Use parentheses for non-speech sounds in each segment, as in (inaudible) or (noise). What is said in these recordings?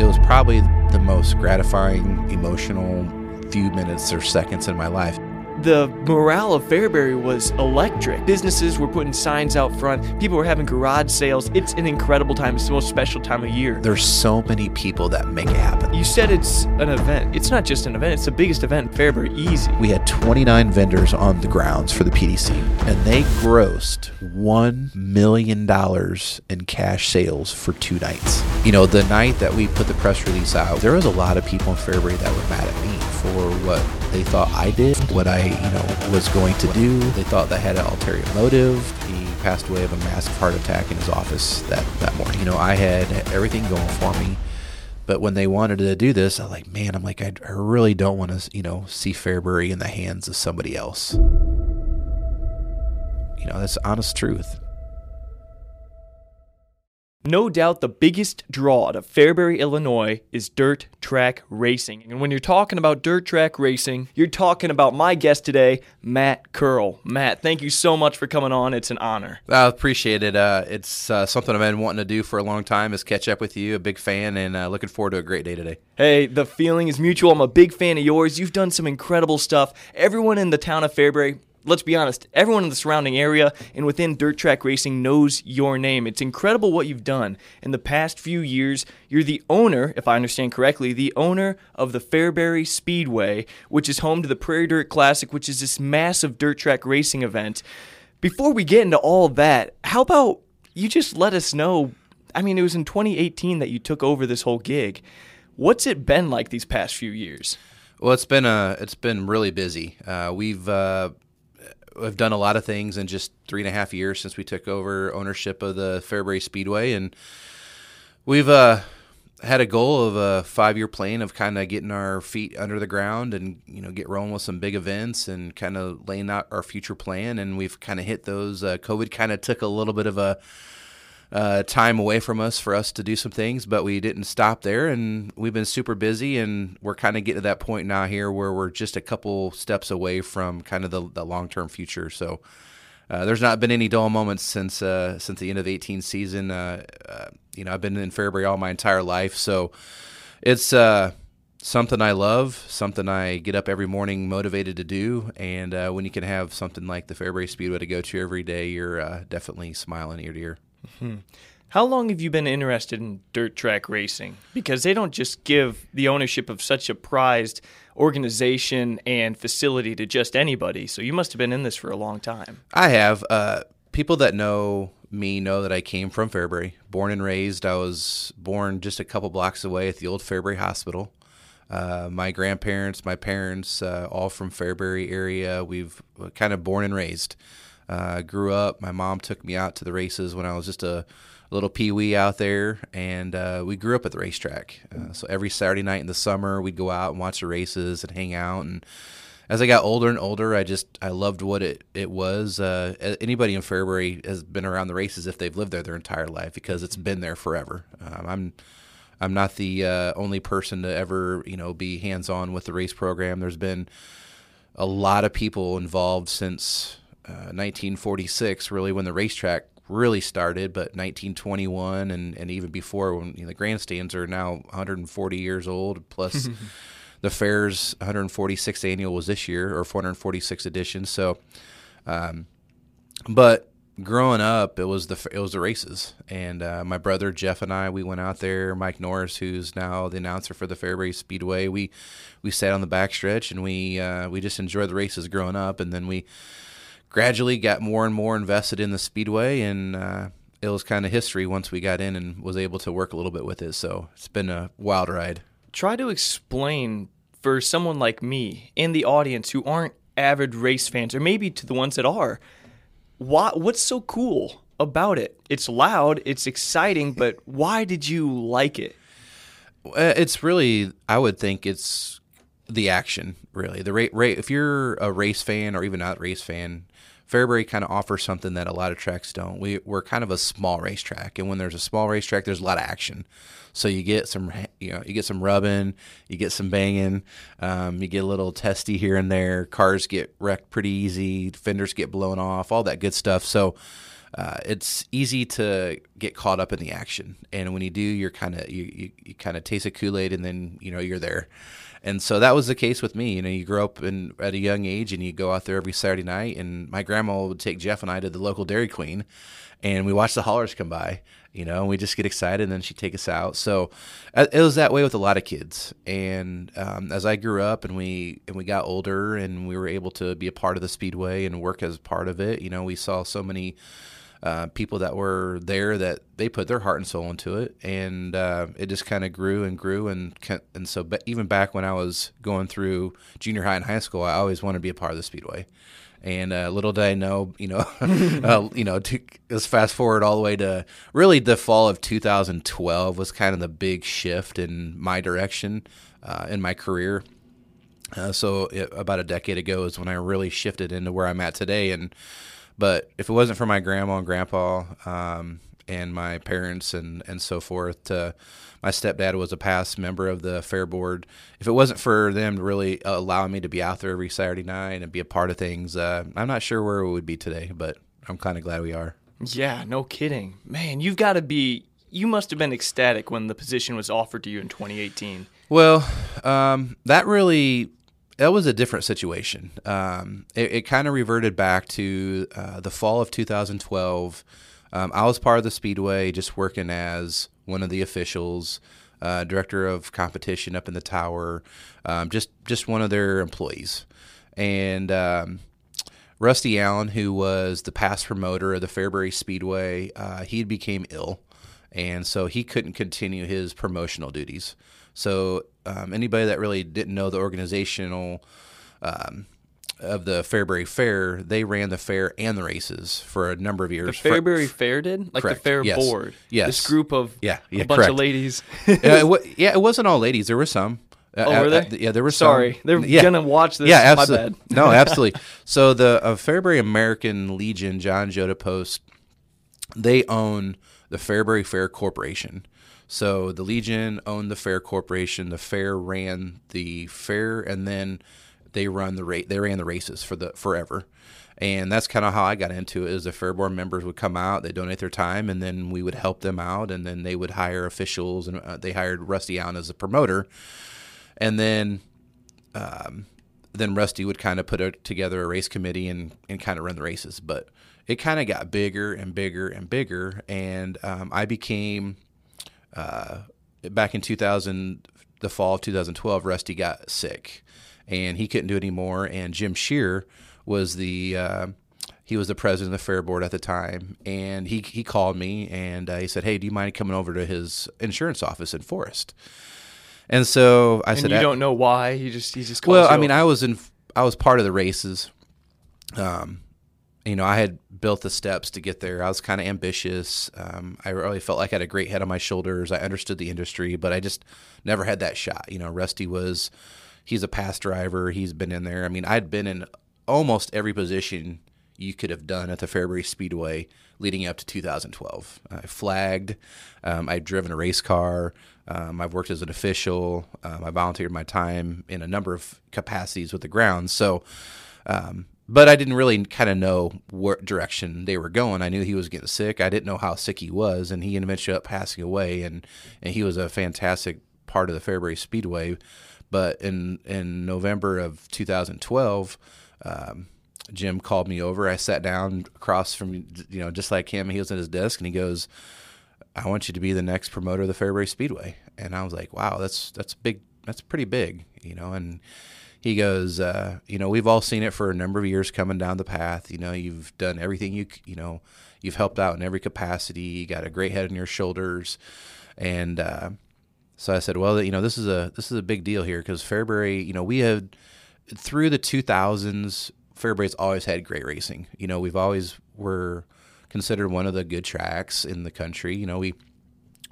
It was probably the most gratifying, emotional few minutes or seconds in my life the morale of Fairbury was electric. Businesses were putting signs out front, people were having garage sales. It's an incredible time. It's the most special time of year. There's so many people that make it happen. You said it's an event. It's not just an event, it's the biggest event in Fairbury, easy. We had 29 vendors on the grounds for the PDC, and they grossed $1 million in cash sales for two nights. You know, the night that we put the press release out, there was a lot of people in Fairbury that were mad at me for what they thought I did, what I, you know, was going to do. They thought that I had an ulterior motive. He passed away of a massive heart attack in his office that, that morning. You know, I had everything going for me. But when they wanted to do this, I'm like, man, I'm like, I, really don't want to, you know, see Fairbury in the hands of somebody else. You know, that's honest truth. No doubt the biggest draw to Fairbury, Illinois is dirt track racing. And when you're talking about dirt track racing, you're talking about my guest today, Matt Curl. Matt, thank you so much for coming on. It's an honor. I appreciate it. Uh, it's uh, something I've been wanting to do for a long time is catch up with you. A big fan and uh, looking forward to a great day today. Hey, the feeling is mutual. I'm a big fan of yours. You've done some incredible stuff. Everyone in the town of Fairbury, let's be honest, everyone in the surrounding area and within dirt track racing knows your name. It's incredible what you've done. In the past few years, you're the owner, if I understand correctly, the owner of the Fairbury Speedway, which is home to the Prairie Dirt Classic, which is this massive dirt track racing event. Before we get into all that, how about you just let us know? I mean, it was in 2018 that you took over this whole gig. What's it been like these past few years? Well, it's been uh, it's been really busy. Uh, we've uh, have done a lot of things in just three and a half years since we took over ownership of the Fairbury Speedway, and we've uh, had a goal of a five-year plan of kind of getting our feet under the ground and you know get rolling with some big events and kind of laying out our future plan. And we've kind of hit those. Uh, COVID kind of took a little bit of a uh, time away from us for us to do some things, but we didn't stop there, and we've been super busy, and we're kind of getting to that point now here where we're just a couple steps away from kind of the, the long term future. So. Uh, there's not been any dull moments since uh, since the end of the 18 season. Uh, uh, you know, I've been in Fairbury all my entire life, so it's uh, something I love, something I get up every morning motivated to do. And uh, when you can have something like the Fairbury Speedway to go to every day, you're definitely smiling ear to ear. Hmm. How long have you been interested in dirt track racing? Because they don't just give the ownership of such a prized organization and facility to just anybody. So you must have been in this for a long time. I have. Uh, people that know me know that I came from Fairbury, born and raised. I was born just a couple blocks away at the old Fairbury Hospital. Uh, my grandparents, my parents, uh, all from Fairbury area. We've uh, kind of born and raised. Uh, grew up. My mom took me out to the races when I was just a little peewee out there, and uh, we grew up at the racetrack. Uh, so every Saturday night in the summer, we'd go out and watch the races and hang out. And as I got older and older, I just I loved what it it was. Uh, anybody in Fairbury has been around the races if they've lived there their entire life because it's been there forever. Um, I'm I'm not the uh, only person to ever you know be hands on with the race program. There's been a lot of people involved since 1946, uh, really when the racetrack really started, but 1921 and, and even before when you know, the grandstands are now 140 years old, plus (laughs) the fair's 146th annual was this year or 446 edition. So, um, but growing up, it was the it was the races, and uh, my brother Jeff and I we went out there. Mike Norris, who's now the announcer for the Fairbury Speedway, we we sat on the backstretch and we uh, we just enjoyed the races growing up, and then we gradually got more and more invested in the speedway and uh, it was kind of history once we got in and was able to work a little bit with it so it's been a wild ride. Try to explain for someone like me in the audience who aren't avid race fans or maybe to the ones that are why, what's so cool about it? It's loud it's exciting but why did you like it? Uh, it's really i would think it's the action really. The rate rate if you're a race fan or even not a race fan Fairbury kind of offers something that a lot of tracks don't. We, we're kind of a small racetrack, and when there's a small racetrack, there's a lot of action. So you get some, you know, you get some rubbing, you get some banging, um, you get a little testy here and there. Cars get wrecked pretty easy, fenders get blown off, all that good stuff. So uh, it's easy to get caught up in the action, and when you do, you're kind of you, you, you kind of taste a Kool Aid, and then you know you're there. And so that was the case with me. You know, you grow up in, at a young age, and you go out there every Saturday night. And my grandma would take Jeff and I to the local Dairy Queen, and we watch the haulers come by. You know, and we just get excited, and then she'd take us out. So uh, it was that way with a lot of kids. And um, as I grew up, and we and we got older, and we were able to be a part of the speedway and work as part of it. You know, we saw so many uh, people that were there that they put their heart and soul into it, and uh, it just kind of grew and grew, and and so even back when I was going through junior high and high school, I always wanted to be a part of the speedway. And uh, little did I know, you know, (laughs) uh, you know, to, let's fast forward all the way to really the fall of 2012 was kind of the big shift in my direction uh, in my career. Uh, so it, about a decade ago is when I really shifted into where I'm at today, and but if it wasn't for my grandma and grandpa um, and my parents and, and so forth, uh, my stepdad was a past member of the fair board. If it wasn't for them to really allowing me to be out there every Saturday night and be a part of things, uh, I'm not sure where we would be today, but I'm kind of glad we are. Yeah, no kidding. Man, you've got to be, you must have been ecstatic when the position was offered to you in 2018. Well, um, that really that was a different situation. Um, it, it kind of reverted back to uh, the fall of 2012. Um, I was part of the Speedway, just working as one of the officials, uh, director of competition up in the tower, um, just just one of their employees. And um, Rusty Allen, who was the past promoter of the Fairbury Speedway, uh, he became ill, and so he couldn't continue his promotional duties. So um, anybody that really didn't know the organizational um, of the Fairbury Fair, they ran the fair and the races for a number of years. The Fairbury for, Fair did, like correct. the fair yes. board. Yes, this group of yeah, yeah a bunch correct. of ladies. (laughs) uh, it, yeah, it wasn't all ladies. There were some. Uh, oh, were there? Uh, yeah, there were. Some. Sorry, some. they're (laughs) yeah. gonna watch this. Yeah, absolutely. My bad. (laughs) no, absolutely. So the uh, Fairbury American Legion, John Jota Post, they own the Fairbury Fair Corporation. So the Legion owned the Fair Corporation. The Fair ran the fair, and then they run the rate. They ran the races for the forever, and that's kind of how I got into it. Is the Fairborn members would come out, they donate their time, and then we would help them out, and then they would hire officials, and uh, they hired Rusty Allen as a promoter, and then. Um, then Rusty would kind of put a, together a race committee and, and kind of run the races. But it kind of got bigger and bigger and bigger. And um, I became uh, back in 2000, the fall of 2012, Rusty got sick, and he couldn't do it anymore. And Jim Shear was the uh, he was the president of the fair board at the time, and he he called me and uh, he said, "Hey, do you mind coming over to his insurance office in Forest?" And so I and said, "You don't know why? He just he just well, I mean, I was in I was part of the races. Um, you know, I had built the steps to get there. I was kind of ambitious. Um, I really felt like I had a great head on my shoulders. I understood the industry, but I just never had that shot. You know, Rusty was, he's a past driver. He's been in there. I mean, I'd been in almost every position you could have done at the Fairbury Speedway leading up to 2012. I flagged. Um, I'd driven a race car. Um, I've worked as an official. Um, I volunteered my time in a number of capacities with the grounds. So, um, but I didn't really kind of know what direction they were going. I knew he was getting sick. I didn't know how sick he was, and he eventually up passing away. And, and he was a fantastic part of the Fairbury Speedway. But in in November of 2012, um, Jim called me over. I sat down across from you know just like him. He was at his desk, and he goes, "I want you to be the next promoter of the Fairbury Speedway." And I was like, "Wow, that's that's big. That's pretty big, you know." And he goes, uh, you know, we've all seen it for a number of years coming down the path. You know, you've done everything you, you know, you've helped out in every capacity. You got a great head on your shoulders, and uh, so I said, well, you know, this is a this is a big deal here because Fairbury, you know, we had through the 2000s, Fairbury's always had great racing. You know, we've always were considered one of the good tracks in the country. You know, we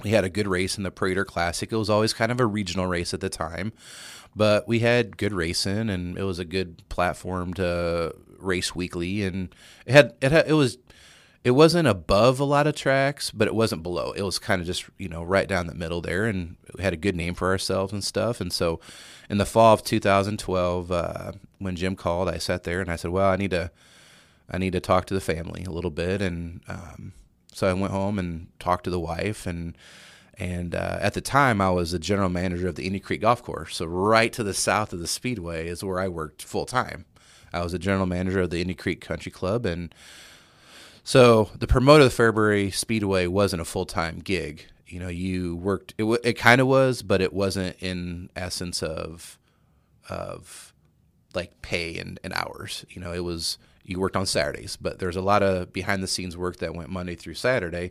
we had a good race in the Prairie Classic. It was always kind of a regional race at the time, but we had good racing, and it was a good platform to race weekly. And it had it had, it was it wasn't above a lot of tracks, but it wasn't below. It was kind of just you know right down the middle there, and we had a good name for ourselves and stuff. And so, in the fall of 2012, uh, when Jim called, I sat there and I said, "Well, I need to." I need to talk to the family a little bit, and um, so I went home and talked to the wife and. And uh, at the time, I was the general manager of the Indian Creek Golf Course. So, right to the south of the Speedway is where I worked full time. I was the general manager of the Indian Creek Country Club. And so, the promoter of the Fairbury Speedway wasn't a full time gig. You know, you worked, it, w- it kind of was, but it wasn't in essence of, of like pay and, and hours. You know, it was, you worked on Saturdays, but there's a lot of behind the scenes work that went Monday through Saturday.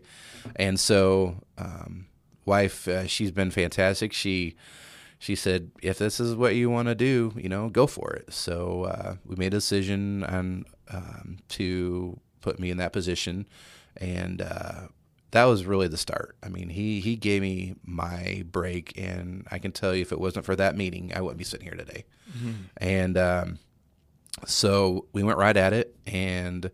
And so, um, wife, uh, she's been fantastic. She she said, if this is what you want to do, you know, go for it. So uh, we made a decision on um, to put me in that position, and uh, that was really the start. I mean, he he gave me my break, and I can tell you, if it wasn't for that meeting, I wouldn't be sitting here today. Mm-hmm. And um, so we went right at it, and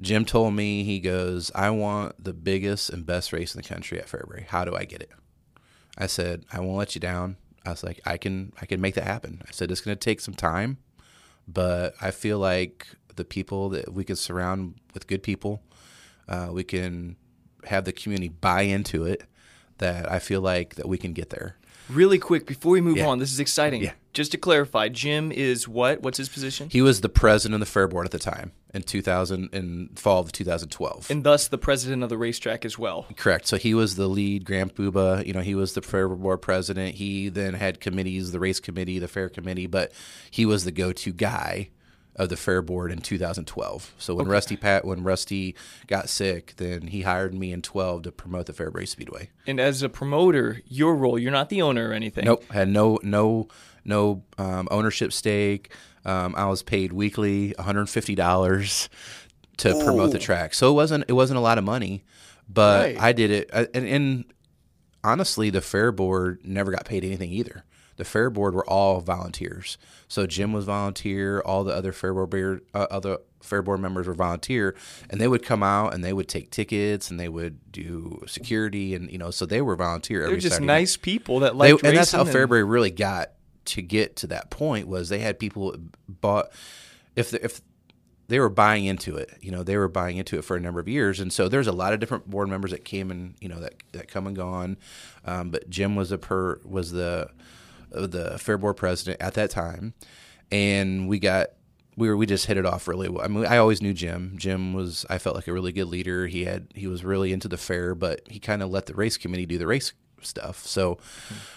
Jim told me, he goes, I want the biggest and best race in the country at Fairbury. How do I get it? I said, I won't let you down. I was like, I can, I can make that happen. I said, it's going to take some time, but I feel like the people that we can surround with good people, uh, we can have the community buy into it. That I feel like that we can get there. Really quick before we move Yeah. on, this is exciting. Yeah. Just to clarify, Jim is what? What's his position? He was the president of the fair board at the time in 2000 in fall of 2012. and thus the president of the racetrack as well. Correct. So he was the lead Grand Booba. You know, he was the fair board president. He then had committees, the race committee, the fair committee, but he was the go-to guy of the fair board in 2012. So when Rusty Pat, when Rusty got sick, then he hired me in 12 to promote the Fairbury Speedway. And as a promoter, your role, you're not the owner or anything. Nope, had no no no um, ownership stake. Um, I was paid weekly, one hundred fifty dollars to promote the track. So it wasn't it wasn't a lot of money, but Right. I did it. I- And, and honestly, the fair board never got paid anything either. The fair board were all volunteers. So Jim was volunteer. All the other fair board bear- uh, other fair board members were volunteer, and they would come out and they would take tickets and they would do security and you know so they were volunteer. They're just Saturday nice people that like and that's how and- Fairbury really got to get to that point was they had people bought if the, if they were buying into it, you know, they were buying into it for a number of years, and so there's a lot of different board members that came and you know that that come and gone, um, but Jim was a per was the uh, the fair board president at that time, and we got we were we just hit it off really well. I mean, I always knew Jim. Jim was I felt like a really good leader. He had he was really into the fair, but he kind of let the race committee do the race stuff. So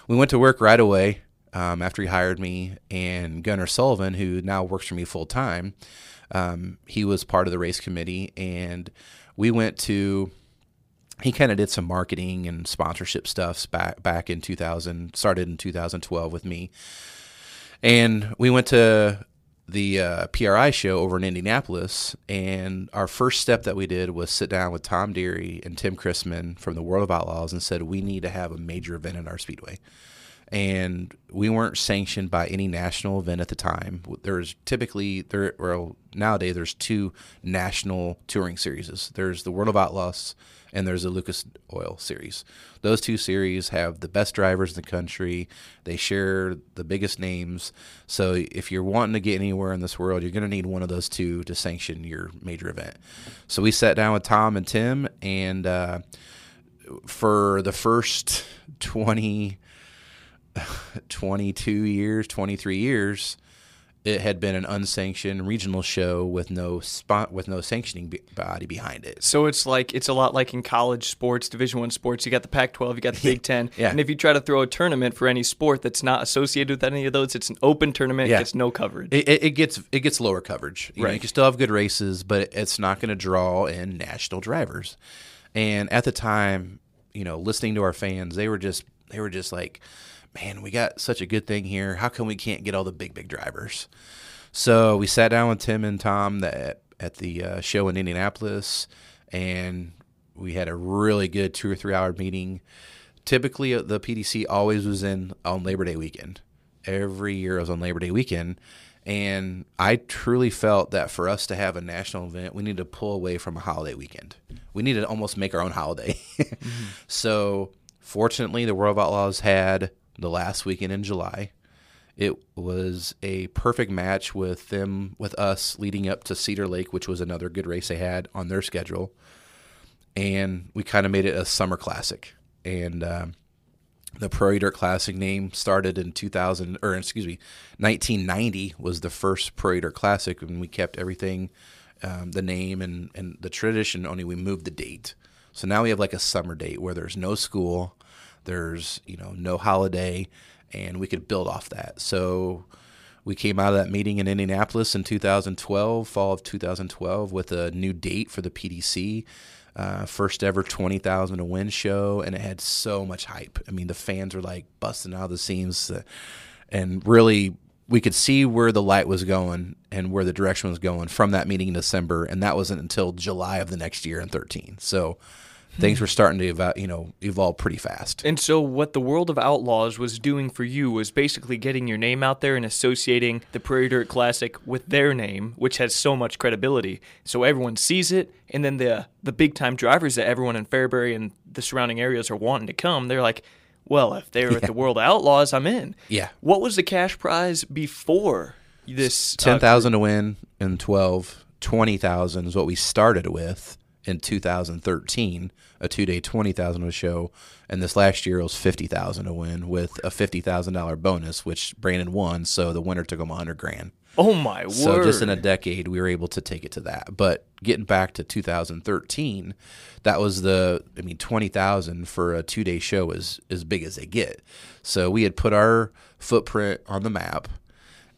we went to work right away um, after he hired me, and Gunnar Sullivan, who now works for me full time, um, he was part of the race committee, and we went to he kind of did some marketing and sponsorship stuffs back back in 2000 started in 2012 with me. And we went to the uh, PRI show over in Indianapolis and our first step that we did was sit down with Tom Deery and Tim Chrisman from the World of Outlaws and said we need to have a major event at our speedway and we weren't sanctioned by any national event at the time. There's typically there well nowadays there's two national touring series. There's the World of Outlaws and there's the Lucas Oil series. Those two series have the best drivers in the country. They share the biggest names. So if you're wanting to get anywhere in this world, you're going to need one of those two to sanction your major event. So we sat down with Tom and Tim and uh, for the first 20 (laughs) 22 years, 23 years, it had been an unsanctioned regional show with no spot with no sanctioning body behind it. So it's like it's a lot like in college sports, Division One sports. You got the Pac-12, you got the (laughs) Big Ten, Yeah. and if you try to throw a tournament for any sport that's not associated with any of those, it's an open tournament. Yeah. Gets no coverage. It, it, it gets it gets lower coverage. You, know, Right. you can still have good races, but it's not going to draw in national drivers. And at the time, you know, listening to our fans, they were just they were just like, "Man, we got such a good thing here. How come we can't get all the big big drivers?" So we sat down with Tim and Tom that at the uh, show in Indianapolis, and we had a really good two or three hour meeting. Typically, uh, the PDC always was in on Labor Day weekend. Every year it was on Labor Day weekend, and I truly felt that for us to have a national event, we need to pull away from a holiday weekend. We need to almost make our own holiday. (laughs) So, fortunately, the World of Outlaws had the last weekend in July it was a perfect match with them with us leading up to Cedar Lake, which was another good race they had on their schedule, and we kind of made it a summer classic. And um, the Prairie Dirt Classic name started in 2000, or excuse me, 1990 was the first Prairie Dirt Classic, and we kept everything, um, the name and and the tradition. Only we moved the date. So now we have like a summer date where there's no school, there's you know no holiday and we could build off that. So we came out of that meeting in Indianapolis in 2012, fall of 2012, with a new date for the PDC. Uh, first ever 20,000 to win show, and it had so much hype. I mean, the fans were like busting out of the seams, uh, and really, we could see where the light was going and where the direction was going from that meeting in December, and that wasn't until July of the next year in 13. So things were starting to evolve, you know evolve pretty fast. And so, what the World of Outlaws was doing for you was basically getting your name out there and associating the Prairie Dirt Classic with their name, which has so much credibility. So everyone sees it, and then the the big time drivers that everyone in Fairbury and the surrounding areas are wanting to come, they're like, "Well, if they're yeah. at the (laughs) World of Outlaws, I'm in." Yeah. What was the cash prize before this? Uh, Ten thousand uh, to win in twelve. Twenty thousand is what we started with in 2013 a two day twenty thousand a show, and this last year it was fifty thousand to win with a fifty thousand dollar bonus, which Brandon won. So the winner took him a hundred grand. Oh my word! So just in a decade, we were able to take it to that. But getting back to 2013, that was the I mean 20,000 for a two day show is as big as they get. So we had put our footprint on the map,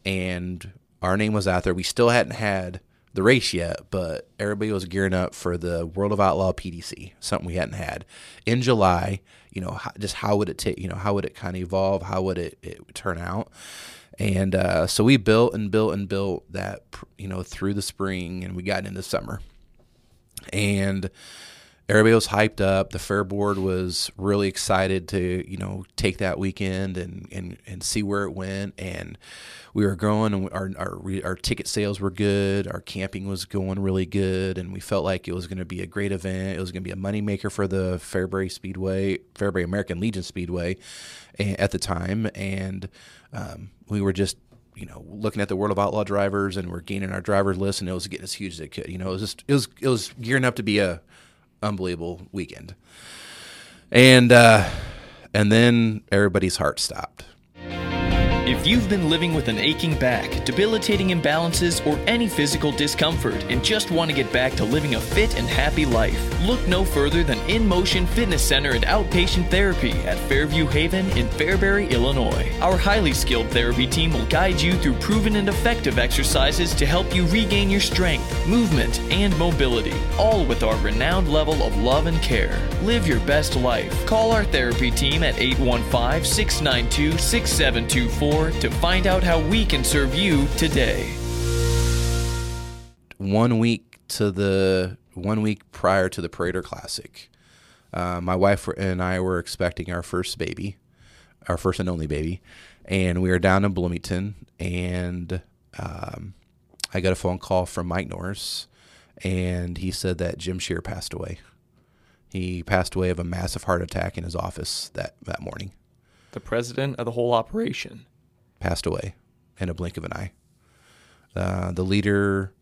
and our name was out there. We still hadn't had the race yet, but everybody was gearing up for the World of Outlaw PDC, something we hadn't had in July. You know, just how would it take? You know, how would it kind of evolve? How would it, it turn out? And uh, so we built and built and built that, you know, through the spring, and we got into summer, and everybody was hyped up. The fair board was really excited to, you know, take that weekend and and and see where it went and we were growing and our, our, our ticket sales were good. Our camping was going really good. And we felt like it was going to be a great event. It was going to be a moneymaker for the Fairbury Speedway, Fairbury American Legion Speedway at the time. And um, we were just, you know, looking at the World of Outlaw drivers and we're gaining our driver list and it was getting as huge as it could. You know, it was just, it was, it was gearing up to be a unbelievable weekend. And, uh, and then everybody's heart stopped if you've been living with an aching back, debilitating imbalances, or any physical discomfort and just want to get back to living a fit and happy life, look no further than InMotion Fitness Center and Outpatient Therapy at Fairview Haven in Fairbury, Illinois. Our highly skilled therapy team will guide you through proven and effective exercises to help you regain your strength, movement, and mobility, all with our renowned level of love and care. Live your best life. Call our therapy team at 815 692 6724 to find out how we can serve you today. One week to the one week prior to the Prairie Classic, uh, my wife and I were expecting our first baby, our first and only baby, and we were down in Bloomington, and um, I got a phone call from Mike Norris, and he said that Jim Shear passed away. He passed away of a massive heart attack in his office that, that morning. The president of the whole operation passed away in a blink of an eye. Uh, the leader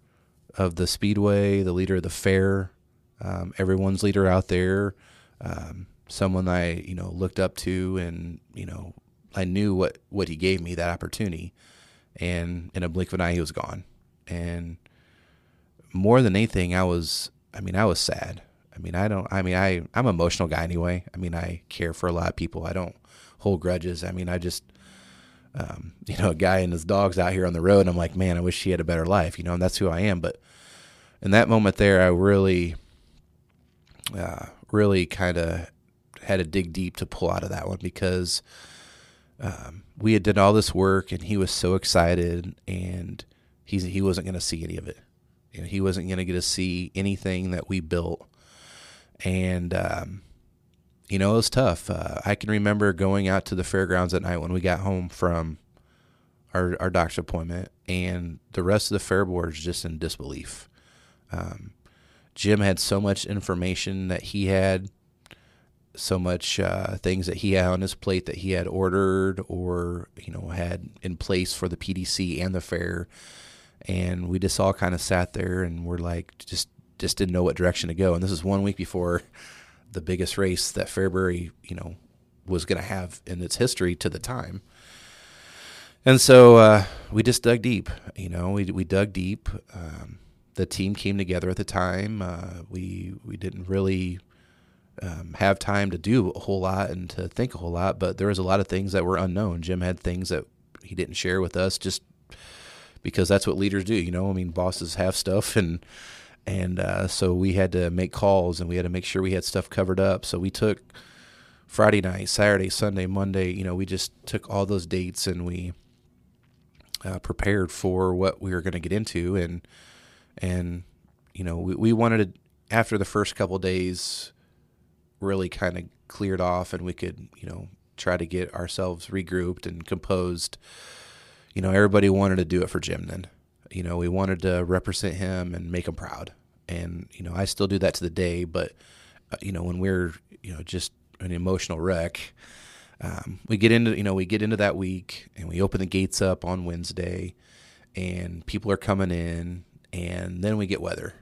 of the speedway, the leader of the fair, um, everyone's leader out there, um, someone I you know looked up to, and you know I knew what what he gave me that opportunity, and in a blink of an eye he was gone. And more than anything, I was I mean I was sad. I mean I don't I mean I I'm an emotional guy anyway. I mean I care for a lot of people. I don't hold grudges. I mean I just um, (laughs) you know, a guy and his dogs out here on the road. And I'm like, man, I wish he had a better life, you know, and that's who I am. But in that moment there, I really, uh, really kind of had to dig deep to pull out of that one because um, we had done all this work and he was so excited and he's, he wasn't going to see any of it. You know, he wasn't going to get to see anything that we built. And, um, you know, it was tough. Uh, I can remember going out to the fairgrounds at night when we got home from our, our doctor's appointment, and the rest of the fair board was just in disbelief. Um, Jim had so much information that he had so much uh, things that he had on his plate that he had ordered or you know had in place for the PDC and the fair, and we just all kind of sat there and we're like just just didn't know what direction to go. And this is one week before the biggest race that Fairbury you know was going to have in its history to the time. And so uh, we just dug deep. You know, we we dug deep. Um, the team came together at the time. Uh, we we didn't really um, have time to do a whole lot and to think a whole lot, but there was a lot of things that were unknown. Jim had things that he didn't share with us, just because that's what leaders do. You know, I mean, bosses have stuff, and and uh, so we had to make calls and we had to make sure we had stuff covered up. So we took Friday night, Saturday, Sunday, Monday. You know, we just took all those dates and we uh, prepared for what we were going to get into, and and you know, we, we wanted to after the first couple days really kind of cleared off and we could, you know, try to get ourselves regrouped and composed. You know, everybody wanted to do it for Jim then. You know, we wanted to represent him and make him proud. And, you know, I still do that to the day, but, uh, you know, when we're, you know, just an emotional wreck, um, we get into, you know, we get into that week and we open the gates up on Wednesday and people are coming in and then we get weather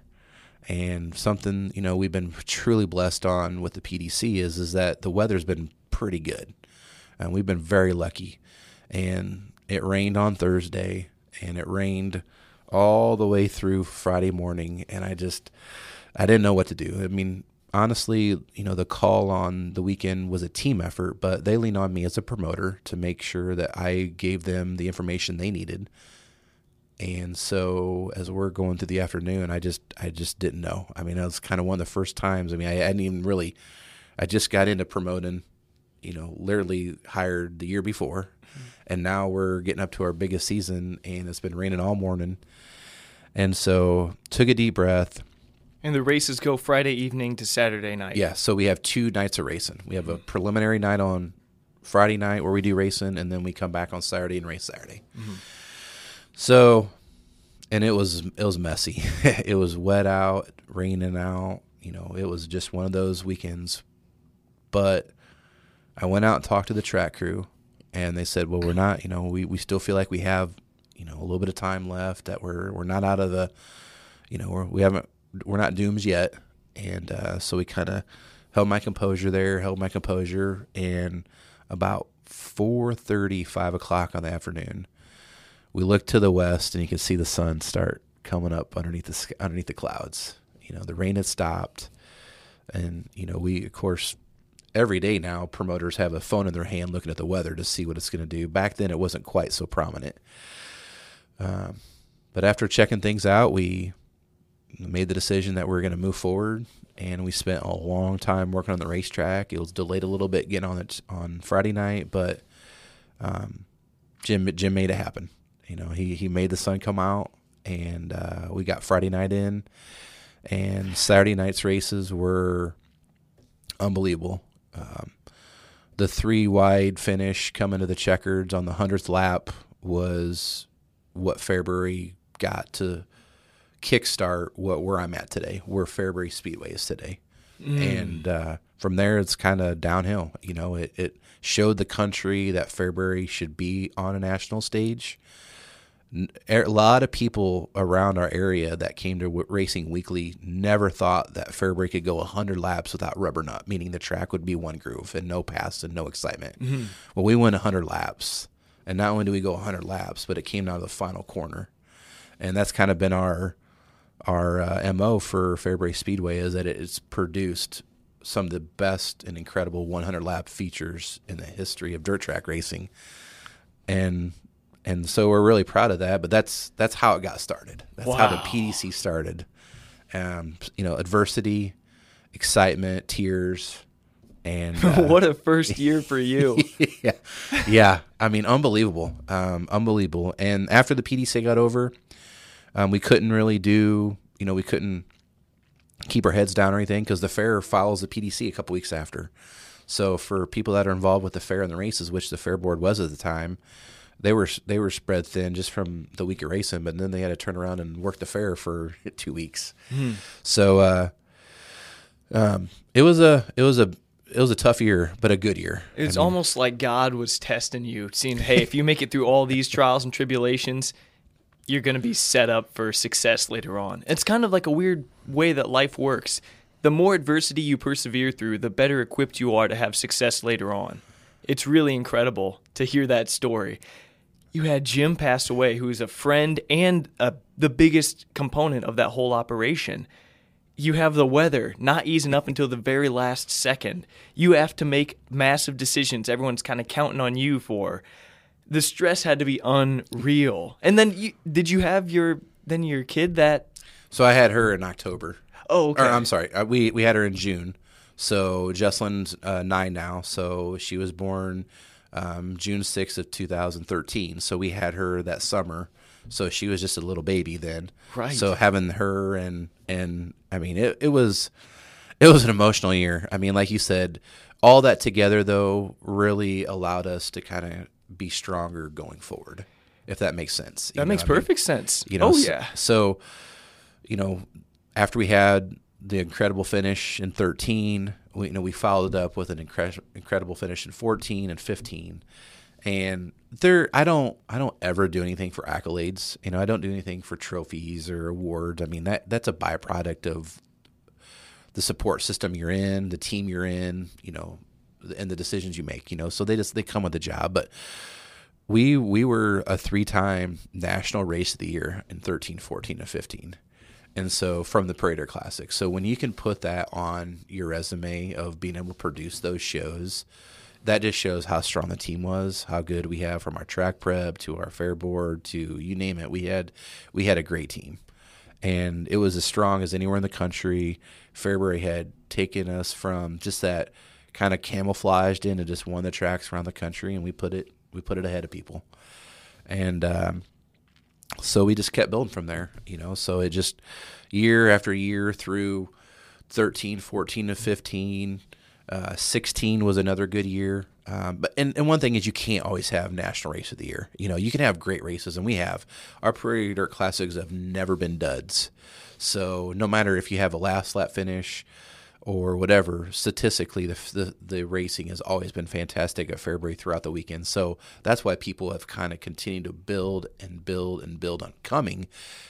and something you know we've been truly blessed on with the PDC is is that the weather's been pretty good, and we've been very lucky. And it rained on Thursday, and it rained all the way through Friday morning, and I just I didn't know what to do. I mean, honestly, you know, the call on the weekend was a team effort, but they leaned on me as a promoter to make sure that I gave them the information they needed and so as we're going through the afternoon, I just I just didn't know. I mean, that was kind of one of the first times. I mean, I hadn't even really. I just got into promoting, you know, literally hired the year before. And now we're getting up to our biggest season, and it's been raining all morning, and so took a deep breath. And the races go Friday evening to Saturday night. Yeah, so we have two nights of racing. We have a preliminary night on Friday night where we do racing, and then we come back on Saturday and race Saturday. Mm-hmm. So, and it was it was messy. (laughs) it was wet out, raining out. You know, it was just one of those weekends. But I went out and talked to the track crew, and they said, "Well, we're not. You know, we we still feel like we have, you know, a little bit of time left. That we're we're not out of the, you know, we're, we haven't we're not dooms yet." And uh, so we kind of held my composure there, held my composure, and about four thirty, five o'clock on the afternoon, we looked to the west and you could see the sun start coming up underneath the underneath the clouds. You know, the rain had stopped, and you know we of course every day now promoters have a phone in their hand looking at the weather to see what it's going to do. Back then it wasn't quite so prominent. Um, but after checking things out, we made the decision that we are going to move forward, and we spent a long time working on the racetrack. It was delayed a little bit getting on it on Friday night, but um, Jim Jim made it happen. You know, he he made the sun come out, and uh, we got Friday night in, and Saturday night's races were unbelievable. Um, the three wide finish coming to the checkers on the hundredth lap was what Fairbury got to kickstart what where I'm at today, where Fairbury Speedway is today, mm. and uh, from there it's kind of downhill. You know, it, it showed the country that Fairbury should be on a national stage a lot of people around our area that came to Racing Weekly never thought that Fairbury could go 100 laps without rubber nut, meaning the track would be one groove and no pass and no excitement. Mm-hmm. Well, we went 100 laps, and not only do we go 100 laps, but it came down to the final corner, and that's kind of been our our uh, mo for Fairbury Speedway is that it's produced some of the best and incredible 100 lap features in the history of dirt track racing, and and so we're really proud of that. But that's that's how it got started. That's wow. how the PDC started. Um, you know, adversity, excitement, tears, and (laughs) uh, what a first year for you. (laughs) yeah, yeah. I mean, unbelievable, um, unbelievable. And after the PDC got over, um, we couldn't really do. You know, we couldn't keep our heads down or anything because the fair follows the PDC a couple weeks after. So for people that are involved with the fair and the races, which the fair board was at the time, they were they were spread thin just from the week of racing, but then they had to turn around and work the fair for (laughs) two weeks. Mm. So uh, um, it was a it was a it was a tough year, but a good year. It's almost like God was testing you, seeing, hey, if you make it through all these trials and tribulations, you're going to be set up for success later on. It's kind of like a weird way that life works. The more adversity you persevere through, the better equipped you are to have success later on. It's really incredible to hear that story. You had Jim pass away, who is a friend and a, the biggest component of that whole operation you have the weather not easing up until the very last second. You have to make massive decisions. Everyone's kind of counting on you for. The stress had to be unreal. And then you, did you have your then your kid that So I had her in October. Oh, okay. Or, I'm sorry. Uh, we we had her in June. So Jesselyn's uh, 9 now. So she was born um, June 6th of 2013. So we had her that summer. So she was just a little baby then. Right. So having her and and I mean it it was it was an emotional year. I mean, like you said, all that together though really allowed us to kind of be stronger going forward. If that makes sense. You that know, makes I mean, perfect sense. you know, oh yeah. So, you know, after we had the incredible finish in 13, we, you know, we followed up with an incre- incredible finish in 14 and 15. And there, I don't, I don't ever do anything for accolades. You know, I don't do anything for trophies or awards. I mean, that that's a byproduct of the support system you're in, the team you're in, you know, and the decisions you make. You know, so they just they come with the job, but we we were a three-time national race of the year in 13 14 and 15 and so from the Prairie Classic. So when you can put that on your resume of being able to produce those shows, that just shows how strong the team was, how good we have from our track prep to our fair board to you name it. We had we had a great team. And it was as strong as anywhere in the country. Fairbury had taken us from just that kind of camouflaged into just won the tracks around the country and we put it we put it ahead of people. And um, so we just kept building from there, you know. So it just year after year through 13, 14 to 15, uh, 16 was another good year. Um, but and, and one thing is you can't always have national race of the year. You know, you can have great races, and we have. Our Prairie Dirt Classics have never been duds. So no matter if you have a last lap finish or whatever, statistically, the, the the racing has always been fantastic at Fairbury throughout the weekend. So that's why people have kind of continued to build and build and build on coming,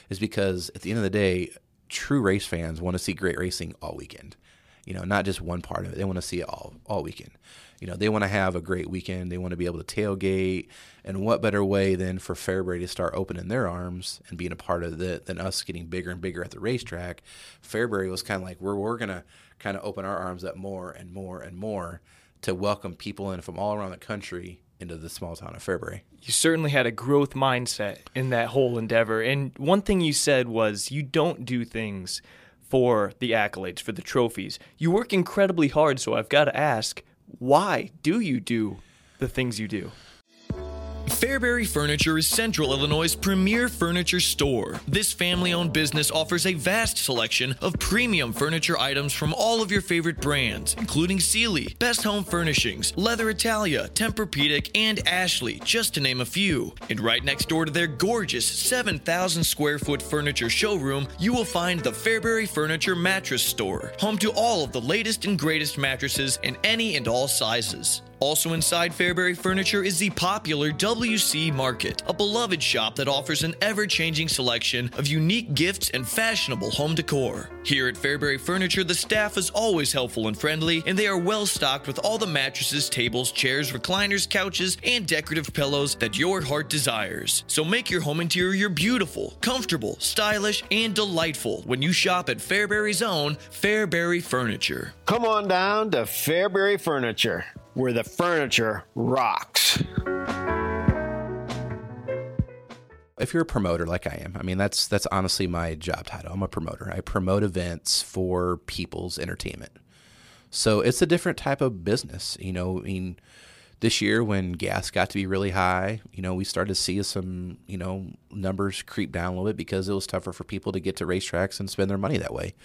is because at the end of the day, true race fans want to see great racing all weekend. You know, not just one part of it. They want to see it all all weekend. You know, they want to have a great weekend. They want to be able to tailgate. And what better way than for Fairbury to start opening their arms and being a part of it than us getting bigger and bigger at the racetrack? Fairbury was kind of like, we're, we're going to kind of open our arms up more and more and more to welcome people in from all around the country into the small town of Fairbury. You certainly had a growth mindset in that whole endeavor. And one thing you said was you don't do things for the accolades, for the trophies. You work incredibly hard, so I've got to ask, why do you do the things you do? Fairbury Furniture is Central Illinois' premier furniture store. This family owned business offers a vast selection of premium furniture items from all of your favorite brands, including Sealy, Best Home Furnishings, Leather Italia, Tempur-Pedic, and Ashley, just to name a few. And right next door to their gorgeous 7,000 square foot furniture showroom, you will find the Fairbury Furniture Mattress Store, home to all of the latest and greatest mattresses in any and all sizes. Also inside Fairbury Furniture is the popular WC Market, a beloved shop that offers an ever changing selection of unique gifts and fashionable home decor. Here at Fairbury Furniture, the staff is always helpful and friendly, and they are well stocked with all the mattresses, tables, chairs, recliners, couches, and decorative pillows that your heart desires. So make your home interior beautiful, comfortable, stylish, and delightful when you shop at Fairbury's own Fairbury Furniture. Come on down to Fairbury Furniture, where the furniture rocks. if you're a promoter like I am, I mean that's that's honestly my job title. I'm a promoter. I promote events for people's entertainment. So it's a different type of business. You know, I mean, this year when gas got to be really high, you know, we started to see some, you know, numbers creep down a little bit because it was tougher for people to get to racetracks and spend their money that way.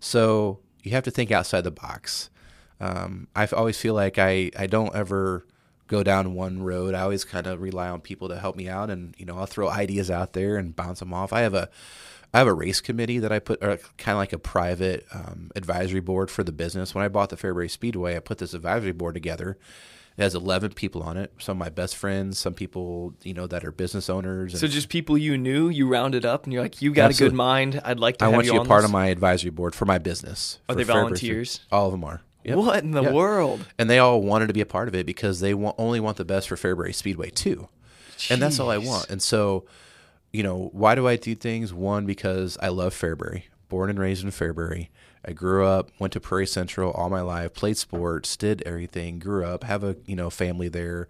So you have to think outside the box. Um, I always feel like I, I don't ever go down one road. I always kind of rely on people to help me out, and you know, I'll throw ideas out there and bounce them off. I have a I have a race committee that I put, kind of like a private um, advisory board for the business. When I bought the Fairbury Speedway, I put this advisory board together. It has 11 people on it. Some of my best friends, some people, you know, that are business owners. and- So just people you knew, you rounded up, and you're like, you got a good mind. I'd like to. I have want you you a on part this. of my advisory board for my business. Are they volunteers? All of them are. Yep. What in the Yeah. world? And they all wanted to be a part of it because they want, only want the best for Fairbury Speedway too. And that's all I want. And so, you know, why do I do things? One, because I love Fairbury. Born and raised in Fairbury. I grew up, went to Prairie Central all my life, played sports, did everything, grew up, have a, you know, family there.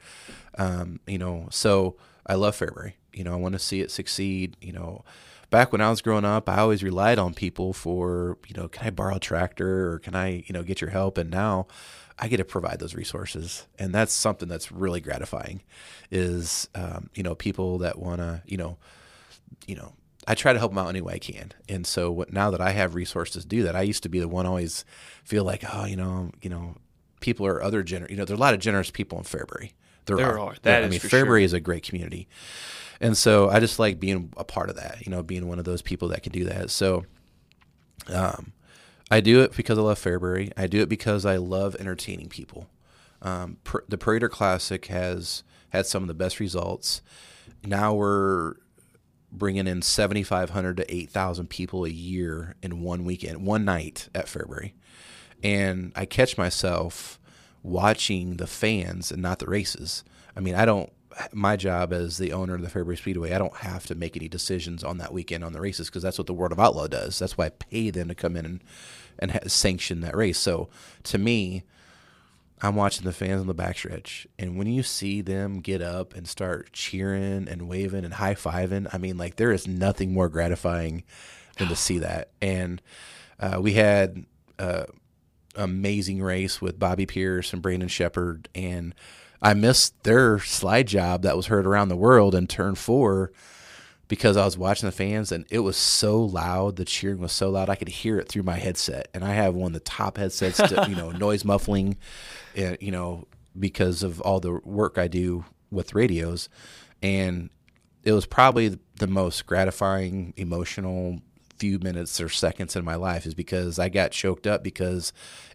Um, you know, so I love Fairbury. You know, I want to see it succeed. You know, back when I was growing up, I always relied on people for, you know, can I borrow a tractor or can I, you know, get your help? And now I get to provide those resources. And that's something that's really gratifying is, um, you know, people that want to, you know, you know, I try to help them out any way I can. And so what, now that I have resources to do that, I used to be the one always feel like, oh, you know, you know, people are other gener, you know, there are a lot of generous people in Fairbury. There are. That I is mean, Fairbury sure. is a great community. And so I just like being a part of that, you know, being one of those people that can do that. So, um, I do it because I love Fairbury. I do it because I love entertaining people. Um, pr- the Prairie Classic has had some of the best results. Now we're bringing in 7,500 to 8,000 people a year in one weekend, one night at Fairbury. And I catch myself watching the fans and not the races. I mean, I don't, my job as the owner of the Fairbury Speedway, I don't have to make any decisions on that weekend on the races because that's what the World of Outlaw does. That's why I pay them to come in and, and ha- sanction that race. So to me, I'm watching the fans on the backstretch, and when you see them get up and start cheering and waving and high fiving, I mean, like there is nothing more gratifying than to see that. And uh, we had uh, amazing race with Bobby Pierce and Brandon Sheppard, and I missed their slide job that was heard around the world in turn four because I was watching the fans and it was so loud. The cheering was so loud. I could hear it through my headset, and I have one of the top headsets, to, you know, (laughs) noise muffling, uh, you know, because of all the work I do with radios, and it was probably the most gratifying, emotional few minutes or seconds in my life is because I got choked up because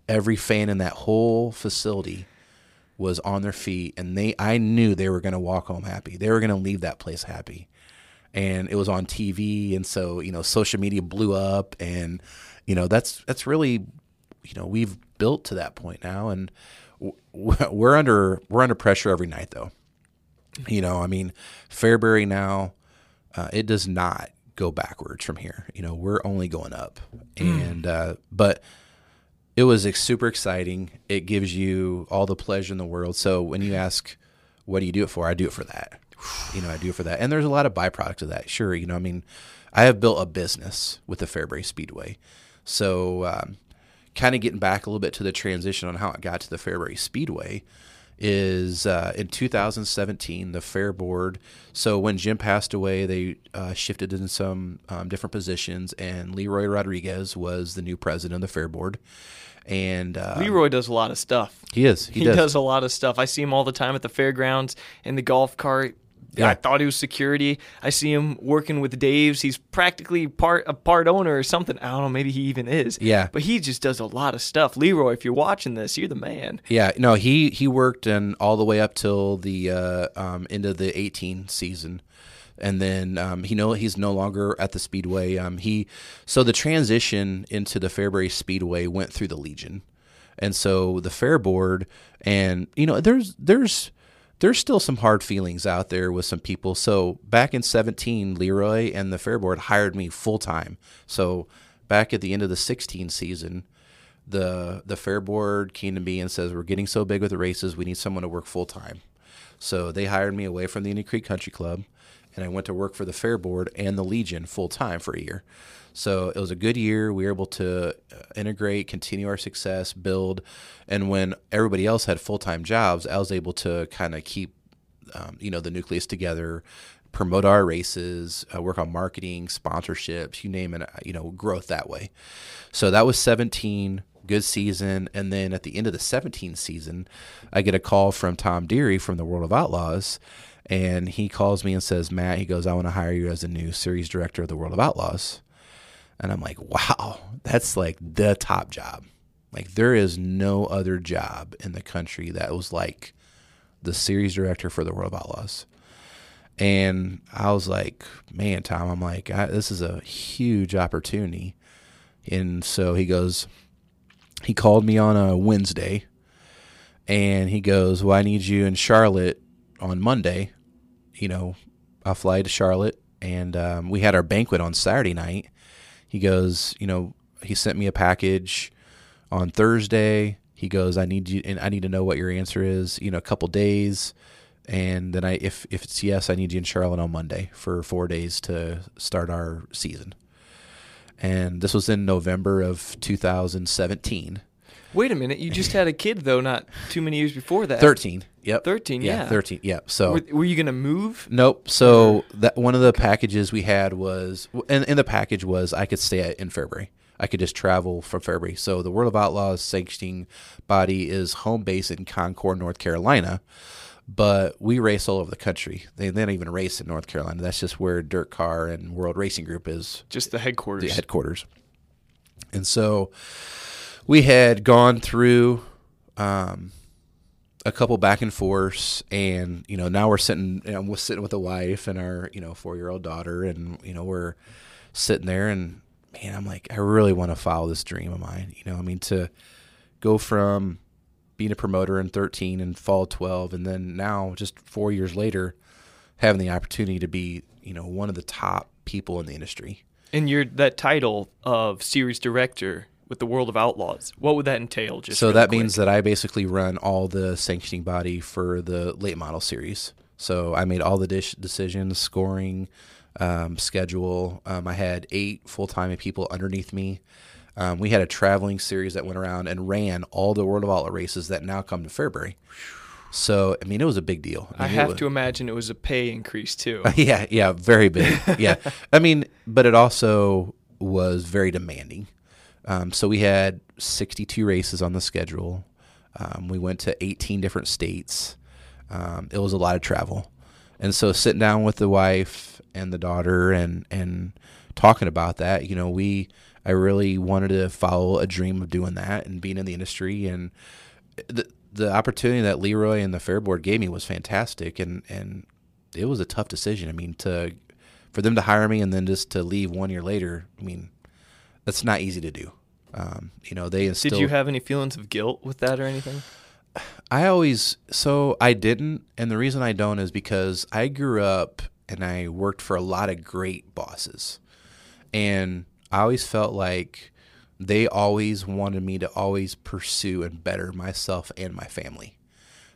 every fan in that whole facility was on their feet and they I knew they were going to walk home happy. They were going to leave that place happy. And it was on TV and so, you know, social media blew up and you know, that's that's really you know, we've built to that point now and (laughs) we're under we're under pressure every night though. You know, I mean, Fairbury now uh, it does not go backwards from here. You know, we're only going up. And uh, but it was super exciting. It gives you all the pleasure in the world. So when you ask, what do you do it for? I do it for that. You know, I do it for that. And there's a lot of byproducts of that. Sure, you know, I mean, I have built a business with the Fairbury Speedway. So um, kind of getting back a little bit to the transition on how it got to the Fairbury Speedway is uh, in 2017 the fair board so when jim passed away they uh, shifted in some um, different positions and leroy rodriguez was the new president of the fair board and uh, Leroy does a lot of stuff. he is he, He, does. does. a lot of stuff. I see him all the time at the fairgrounds in the golf cart. Yeah. I thought he was security. I see him working with Dave's. He's practically part a part owner or something. I don't know. Maybe he even is. Yeah. But he just does a lot of stuff. Leroy, if you're watching this, you're the man. Yeah, no, he he worked and all the way up till the uh, um, end of the 18 season, and then um, he know he's no longer at the Speedway. Um, he so the transition into the Fairbury Speedway went through the Legion, and so the Fair Board and you know there's there's there's still some hard feelings out there with some people. So back in 17, Leroy and the Fair Board hired me full time. So back at the end of the 16 season, the the fair board came to me and says we're getting so big with the races we need someone to work full time so they hired me away from the indian creek country club and i went to work for the fair board and the legion full time for a year so it was a good year we were able to uh, integrate continue our success build and when everybody else had full-time jobs i was able to kind of keep um, you know the nucleus together promote our races uh, work on marketing sponsorships you name it uh, you know growth that way so that was 17 good season. And then at the end of the 17 season, I get a call from Tom Deery from the World of Outlaws. And he calls me and says, Matt, he goes, I want to hire you as a new series director of the World of Outlaws. And I'm like, wow, that's like the top job. Like, there is no other job in the country that was like the series director for the World of Outlaws. And I was like, man, Tom, I'm like, this is a huge opportunity. And so he goes, he called me on a Wednesday and he goes, well, I need you in Charlotte on Monday. You know, I'll fly to Charlotte. And um, we had our banquet on Saturday night. He goes, you know, he sent me a package on Thursday. He goes, I need you, and I need to know what your answer is. You know, a couple days, and then I, if if it's yes, I need you in Charlotte on Monday for four days to start our season. And this was in November of 2017. Wait a minute, you just had a kid though, not too many years before that. 13. Yep. 13, yeah. 13. Yep. So Were, were you gonna move? Nope. So that one of the packages we had was, and, and the package was I could stay at, in Fairbury. I could just travel from Fairbury. So the World of Outlaws sanctioning body is home base in Concord, North Carolina, but we race all over the country. They, they don't even race in North Carolina. That's just where DIRTcar and World Racing Group is Just the headquarters. the headquarters. And so we had gone through um, a couple back and forths, and you know now we're sitting. You know, we're sitting with a wife and our you know four year old daughter, and you know we're sitting there, and man, I'm like, I really want to follow this dream of mine. You know, I mean to go from being a promoter in 13 and fall 12, and then now just four years later, having the opportunity to be you know one of the top people in the industry. And you're that title of series director with the World of Outlaws. What would that entail? Just so really that quick? means that I basically run all the sanctioning body for the late model series. So I made all the dish decisions, scoring, um, schedule. Um, I had eight full time people underneath me. Um, we had a traveling series that went around and ran all the World of Outlaw races that now come to Fairbury. So I mean, it was a big deal. I mean, it have was- to imagine it was a pay increase too. (laughs) yeah, yeah, very big. Yeah, I mean, but it also was very demanding. Um, so we had 62 races on the schedule. Um, we went to 18 different states. Um, it was a lot of travel, and so sitting down with the wife and the daughter and and talking about that, you know, we I really wanted to follow a dream of doing that and being in the industry and the the opportunity that Leroy and the Fair Board gave me was fantastic and and it was a tough decision. I mean, to for them to hire me and then just to leave one year later, I mean, that's not easy to do. Um, you know, they Did you have any feelings of guilt with that or anything? I always so I didn't, and the reason I don't is because I grew up and I worked for a lot of great bosses, and I always felt like they always wanted me to always pursue and better myself and my family.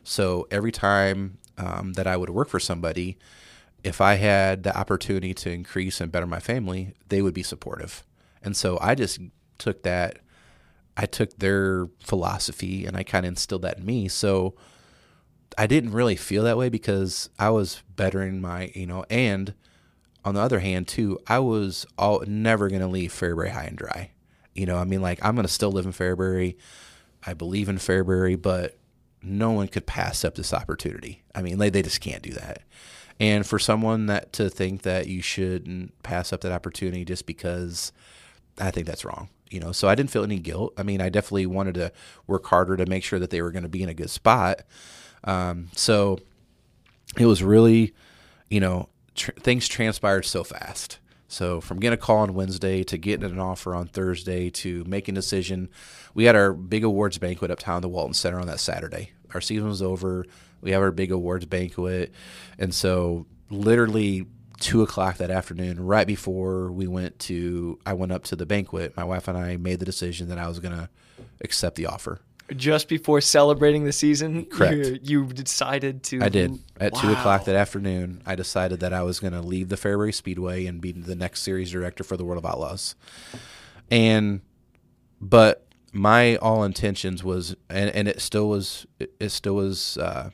So every time um, that I would work for somebody, if I had the opportunity to increase and better my family, they would be supportive. And so I just took that, I took their philosophy and I kind of instilled that in me. So I didn't really feel that way because I was bettering my, you know, and on the other hand, too, I was all never going to leave Fairbury high and dry. You know, I mean, like I'm going to still live in Fairbury. I believe in Fairbury, but no one could pass up this opportunity. I mean, they, they just can't do that. And for someone that to think that you shouldn't pass up that opportunity just because I think that's wrong. You know, so I didn't feel any guilt. I mean, I definitely wanted to work harder to make sure that they were going to be in a good spot. Um, so it was really, you know, tr- things transpired so fast. So from getting a call on Wednesday to getting an offer on Thursday to making a decision, we had our big awards banquet uptown the Walton Center on that Saturday. Our season was over. We have our big awards banquet, and so literally two o'clock that afternoon, right before we went to, I went up to the banquet. My wife and I made the decision that I was going to accept the offer. Just before celebrating the season, Correct. You, you decided to. I did. At two o'clock that afternoon, I decided that I was going to leave the Fairbury Speedway and be the next series director for the World of Outlaws. And, but my all intentions was, and, and it still was, it, it still was, uh,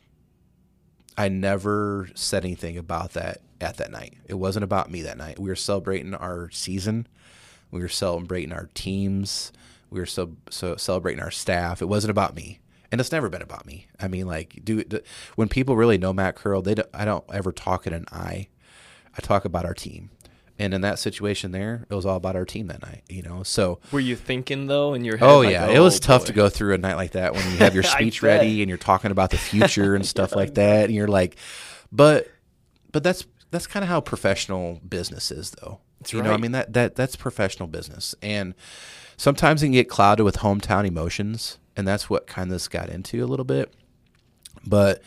I never said anything about that at that night. It wasn't about me that night. We were celebrating our season. We were celebrating our teams. we were so so celebrating our staff. It wasn't about me, and it's never been about me. I mean, like, do when people really know Matt Curl, they don't, I don't ever talk in an I. I talk about our team. And in that situation there, it was all about our team that night, you know. So Were you thinking though in your head? Oh like, yeah, it oh, was "Oh, tough boy." to go through a night like that when you have your (laughs) speech ready and you're talking about the future and stuff (laughs) like that, and you're like, but but that's that's kind of how professional business is, though. you know, I mean that that that's professional business, and sometimes it can get clouded with hometown emotions, and that's what kind of this got into a little bit. But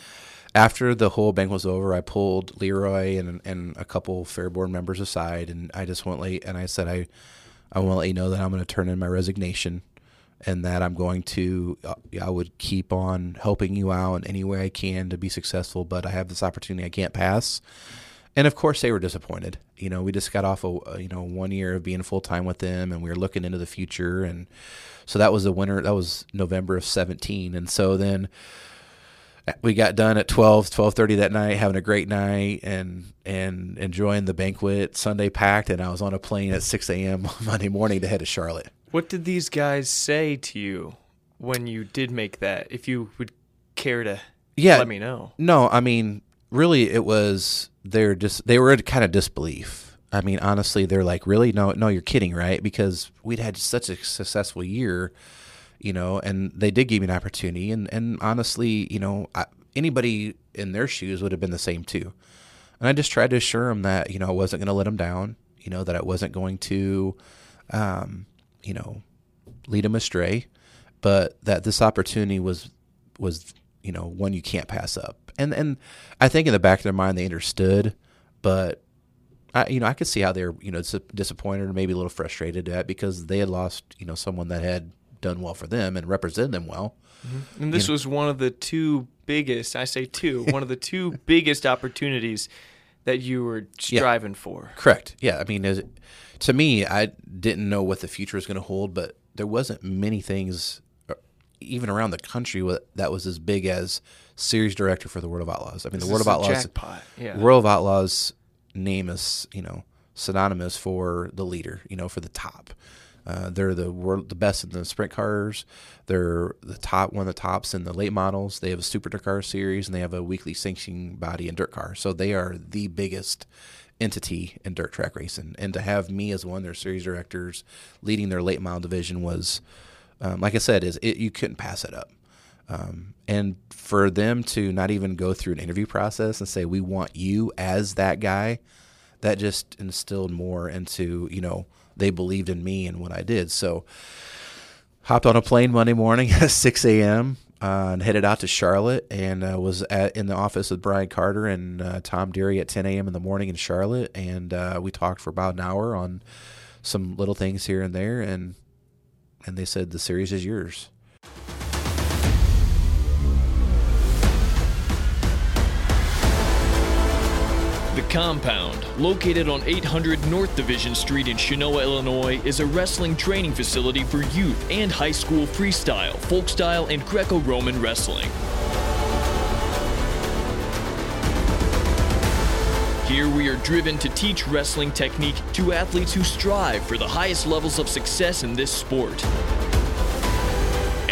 after the whole bank was over, I pulled Leroy and and a couple fair board members aside, and I just went late and I said, I I want to let you know that I'm going to turn in my resignation, and that I'm going to uh, I would keep on helping you out in any way I can to be successful, but I have this opportunity I can't pass. And of course, they were disappointed. You know, we just got off a you know one year of being full time with them, and we were looking into the future, and so that was the winter. That was November of seventeen, and so then we got done at 12 12:30 that night having a great night and and enjoying the banquet Sunday packed and I was on a plane at 6 a.m. Monday morning to head to Charlotte What did these guys say to you when you did make that? If you would care to Yeah. let me know. no I mean really it was they're just they were in kind of disbelief I mean honestly they're like really no no you're kidding right because we'd had such a successful year you know, and they did give me an opportunity, and and honestly, you know, I, anybody in their shoes would have been the same too. And I just tried to assure them that you know I wasn't going to let them down, you know, that I wasn't going to, um, you know, lead them astray, but that this opportunity was was you know one you can't pass up. And and I think in the back of their mind they understood, but I, you know, I could see how they were, you know, disappointed or maybe a little frustrated at because they had lost, you know, someone that had done well for them and represented them well. And this was one of the two biggest, I say two, one of the two (laughs) biggest opportunities that you were striving for. Correct. Yeah. I mean, as, to me, I didn't know what the future was going to hold, but there wasn't many things, uh, even around the country, that was as big as series director for the World of Outlaws. I mean, This the World of Outlaws. Yeah. World of Outlaws name is you know synonymous for the leader, you know, for the top. Uh, they're the world, the best in the sprint cars. They're the top, one of the tops in the late models. They have a super dirt car series, and they have a weekly sanctioning body in dirt car. So they are the biggest entity in dirt track racing. And to have me as one of their series directors leading their late model division was, um, like I said, is it, you couldn't pass it up. Um, and for them to not even go through an interview process and say we want you as that guy, that just instilled more into you know they believed in me and what I did. So hopped on a plane Monday morning (laughs) at 6 a.m. Uh, and headed out to Charlotte and uh, was at, in the office with Brian Carter and uh, Tom Deery at 10 a.m. in the morning in Charlotte, and uh, we talked for about an hour on some little things here and there, and and they said the series is yours. Compound, located on 800 North Division Street in Chenoa, Illinois, is a wrestling training facility for youth and high school freestyle, folkstyle, and Greco Roman wrestling. Here we are driven to teach wrestling technique to athletes who strive for the highest levels of success in this sport.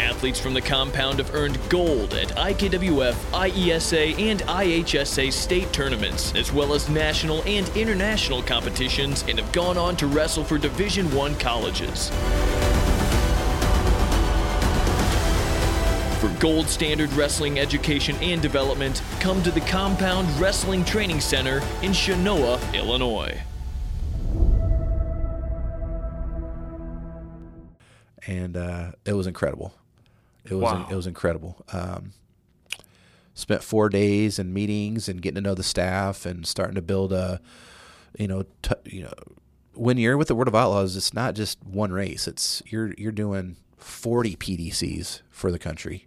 Athletes from the compound have earned gold at IKWF, IESA, and IHSA state tournaments, as well as national and international competitions, and have gone on to wrestle for Division I colleges. For gold standard wrestling education and development, come to the Compound Wrestling Training Center in Chenoa, Illinois. and uh, it was incredible. It was Wow. it was incredible. Um, spent four days in meetings and getting to know the staff and starting to build a, you know, t- you know, when you're with the World of Outlaws, it's not just one race. It's you're you're doing forty PDCs for the country,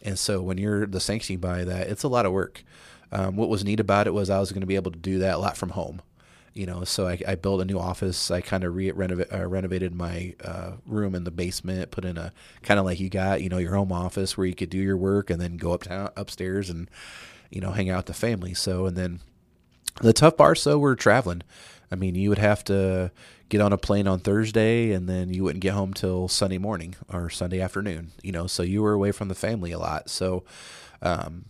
and so when you're the sanctioning by that, it's a lot of work. Um, what was neat about it was I was going to be able to do that a lot from home you know so i, I built a new office i kind of re- uh, renovated my uh, room in the basement put in a kind of like you got you know your home office where you could do your work and then go uptown upstairs and you know hang out with the family so and then the tough part so we're traveling I mean, you would have to get on a plane on Thursday and then you wouldn't get home till Sunday morning or Sunday afternoon, you know, so you were away from the family a lot. So um,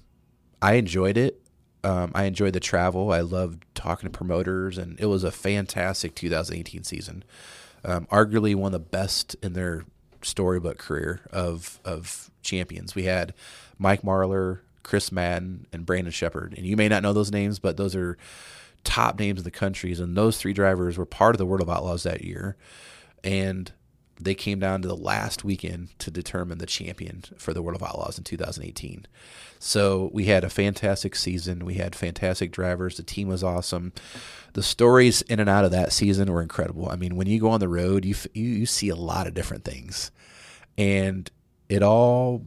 I enjoyed it. Um, I enjoyed the travel. I loved talking to promoters, and it was a fantastic 2018 season. Um, arguably one of the best in their storybook career of of champions. We had Mike Marlar, Chris Madden, and Brandon Sheppard. And you may not know those names, but those are top names in the countries. And those three drivers were part of the World of Outlaws that year. And they came down to the last weekend to determine the champion for the World of Outlaws in 2018. So we had a fantastic season. We had fantastic drivers. The team was awesome. The stories in and out of that season were incredible. I mean, when you go on the road, you you, you see a lot of different things, and it all.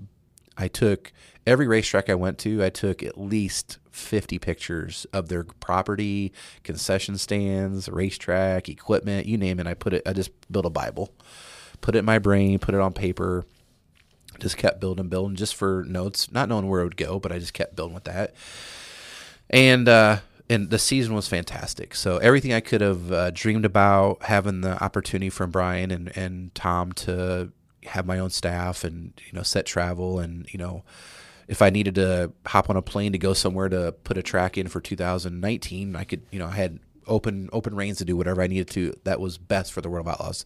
I took every racetrack I went to. I took at least 50 pictures of their property, concession stands, racetrack, equipment, you name it. I put it. I just built a Bible put it in my brain, put it on paper. Just kept building, building, just for notes, not knowing where it would go, but I just kept building with that. And uh, and the season was fantastic. So everything I could have uh, dreamed about, having the opportunity from Brian and and Tom to have my own staff and you know set travel and you know if I needed to hop on a plane to go somewhere to put a track in for 2019, I could you know I had open open reins to do whatever I needed to that was best for the World of Outlaws.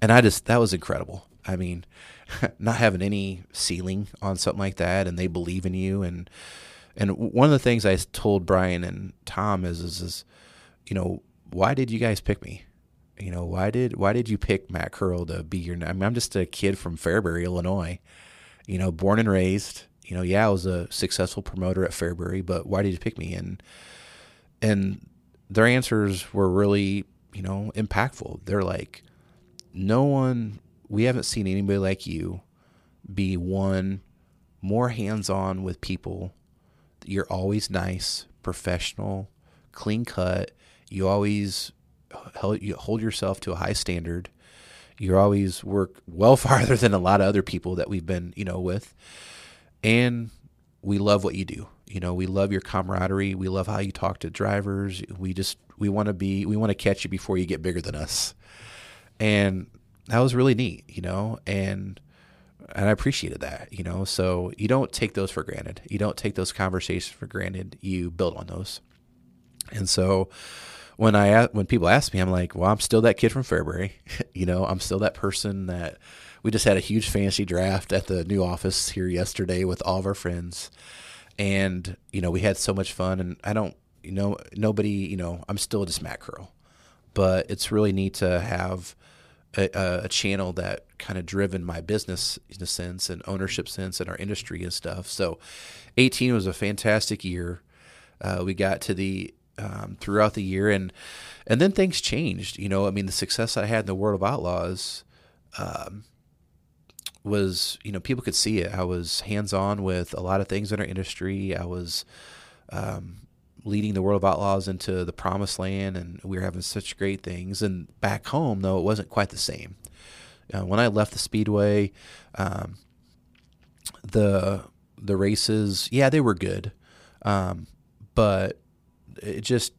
And I just that was incredible. I mean, (laughs) not having any ceiling on something like that and they believe in you and and one of the things I told Brian and Tom is is, is you know, why did you guys pick me? You know, why did why did you pick Matt Curl to be your I mean, I'm just a kid from Fairbury, Illinois. You know, born and raised. You know, yeah, I was a successful promoter at Fairbury, but why did you pick me? And and their answers were really, you know, impactful. They're like, no one, we haven't seen anybody like you be one more hands on with people. You're always nice, professional, clean cut. You always hold, yourself to a high standard. You always work well (laughs) farther than a lot of other people that we've been, you know, with. And we love what you do. You know, we love your camaraderie. We love how you talk to drivers. We just we want to be we want to catch you before you get bigger than us. And that was really neat, you know, and and I appreciated that, you know. So you don't take those for granted. You don't take those conversations for granted. You build on those. And so when I when people ask me, I'm like, well, I'm still that kid from Fairbury. (laughs) you know, I'm still that person that we just had a huge fancy draft at the new office here yesterday with all of our friends and you know we had so much fun and i don't you know nobody you know i'm still just matt curl. But it's really neat to have a, a channel that kind of driven my business in a sense and ownership sense in our industry and stuff. So 18 was a fantastic year. Uh, we got to the um, throughout the year and and then things changed you know. I mean the success i had in the world of outlaws um, was you know people could see it. I was hands on with a lot of things in our industry. I was um, leading the world of outlaws into the promised land, and we were having such great things. And back home, though, it wasn't quite the same. Uh, when I left the speedway, um, the the races, yeah, they were good, um, but it just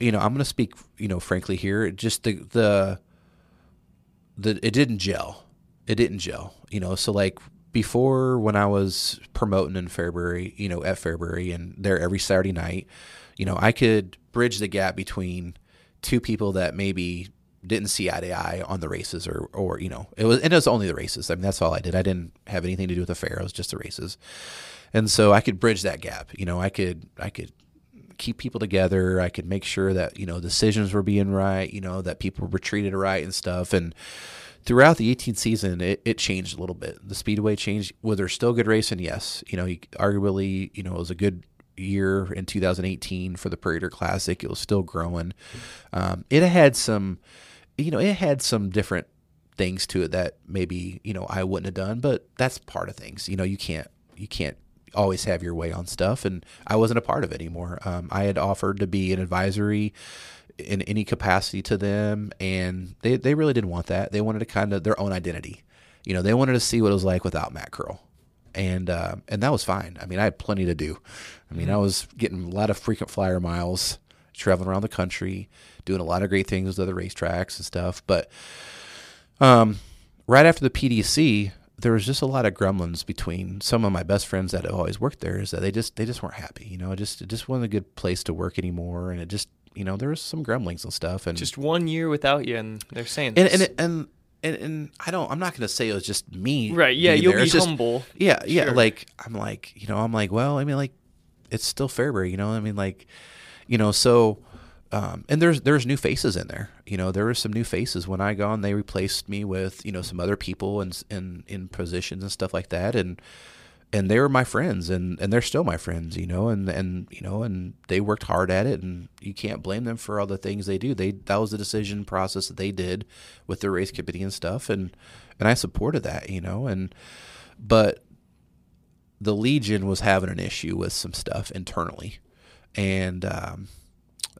you know I'm going to speak you know frankly here. Just the the the it didn't gel it didn't gel. You know, so like before when I was promoting in Fairbury, you know, at Fairbury and there every Saturday night, you know, I could bridge the gap between two people that maybe didn't see eye to eye on the races or or you know it was it was only the races. I mean that's all i did. I didn't have anything to do with the fair. It was just the races. And so i could bridge that gap you know? I could i could keep people together. I could make sure that you know decisions were being right you know that people were treated right and stuff. And throughout the 18th season, it, it changed a little bit. The speedway changed. Was there still good racing? Yes. You know, arguably, you know, it was a good year in 2018 for the Prairie Classic. It was still growing. Um, it had some, you know, it had some different things to it that maybe you know I wouldn't have done, but that's part of things. You know, you can't you can't always have your way on stuff, and I wasn't a part of it anymore. Um, I had offered to be an advisory in any capacity to them, and they they really didn't want that. They wanted to kind of their own identity. You know, they wanted to see what it was like without Matt Curl, and uh, and that was fine. I mean, I had plenty to do. I mean, I mm-hmm. was getting a lot of frequent flyer miles traveling around the country, doing a lot of great things with other racetracks and stuff. But um, right after the PDC, there was just a lot of gremlins between some of my best friends that have always worked there. Is that they just they just weren't happy. You know, it just it just wasn't a good place to work anymore, and it just you know there was some gremlins and stuff. And Just one year without you, and they're saying and this. and and and, and I don't. I'm not going to say it was just me. Right, yeah, you'll there. be It's just- humble. yeah, yeah. Sure. Like I'm like you know I'm like well I mean like it's still Fairbury. You know I mean like you know so. Um, and there's there's new faces in there. You know, there were some new faces when I gone. They replaced me with you know some other people and in, in positions and stuff like that. And and they were my friends, and, and they're still my friends. You know, and and you know, and they worked hard at it, and you can't blame them for all the things they do. They that was the decision process that they did with the race committee and stuff, and and I supported that. You know, and but the Legion was having an issue with some stuff internally, and um,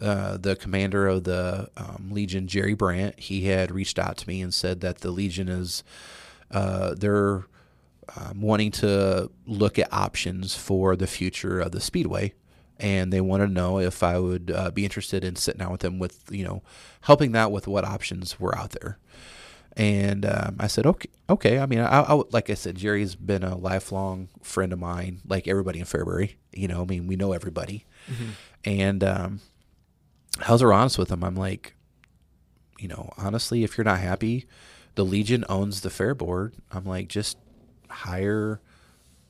uh, the commander of the um, Legion, Jerry Brandt, he had reached out to me and said that the Legion is uh, they're um, wanting to look at options for the future of the Speedway. And they wanted to know if I would uh, be interested in sitting down with them with, you know, helping that with what options were out there. And um, I said, okay, okay. I mean, I, I, like I said, Jerry's been a lifelong friend of mine, like everybody in Fairbury. You know, I mean, we know everybody. And um, I was honest with him. I'm like, you know, honestly, if you're not happy, the Legion owns the fair board. I'm like, just hire,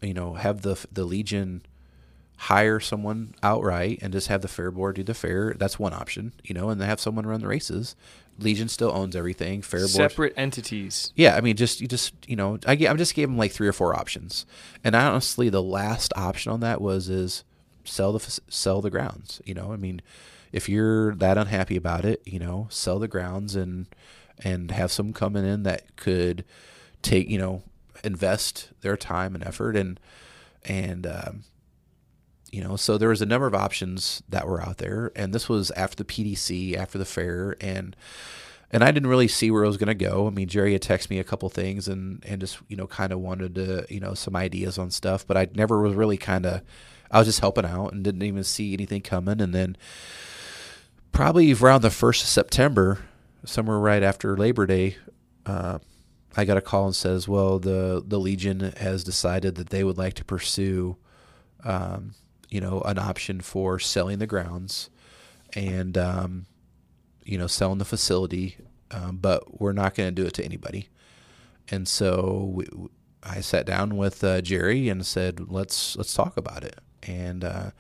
you know, have the the Legion hire someone outright and just have the fair board do the fair. That's one option, you know, and then have someone run the races. Legion still owns everything. Fair board, separate entities. yeah, I mean, just you just you know, I I just gave them like three or four options, and honestly, the last option on that was is sell the sell the grounds. You know, I mean, if you're that unhappy about it, you know, sell the grounds and and have some coming in that could take you know invest their time and effort and and um, you know so there was a number of options that were out there and this was after the pdc after the fair and and i didn't really see where it was going to go. I mean jerry had texted me a couple things and and just you know kind of wanted to you know some ideas on stuff but i never was really kind of i was just helping out and didn't even see anything coming and then probably around the first of september somewhere right after labor day uh, I got a call and says, "Well, the the Legion has decided that they would like to pursue, um, you know, an option for selling the grounds, and um, you know, selling the facility, um, but we're not going to do it to anybody." And so we, I sat down with uh, Jerry and said, "Let's let's talk about it." And uh,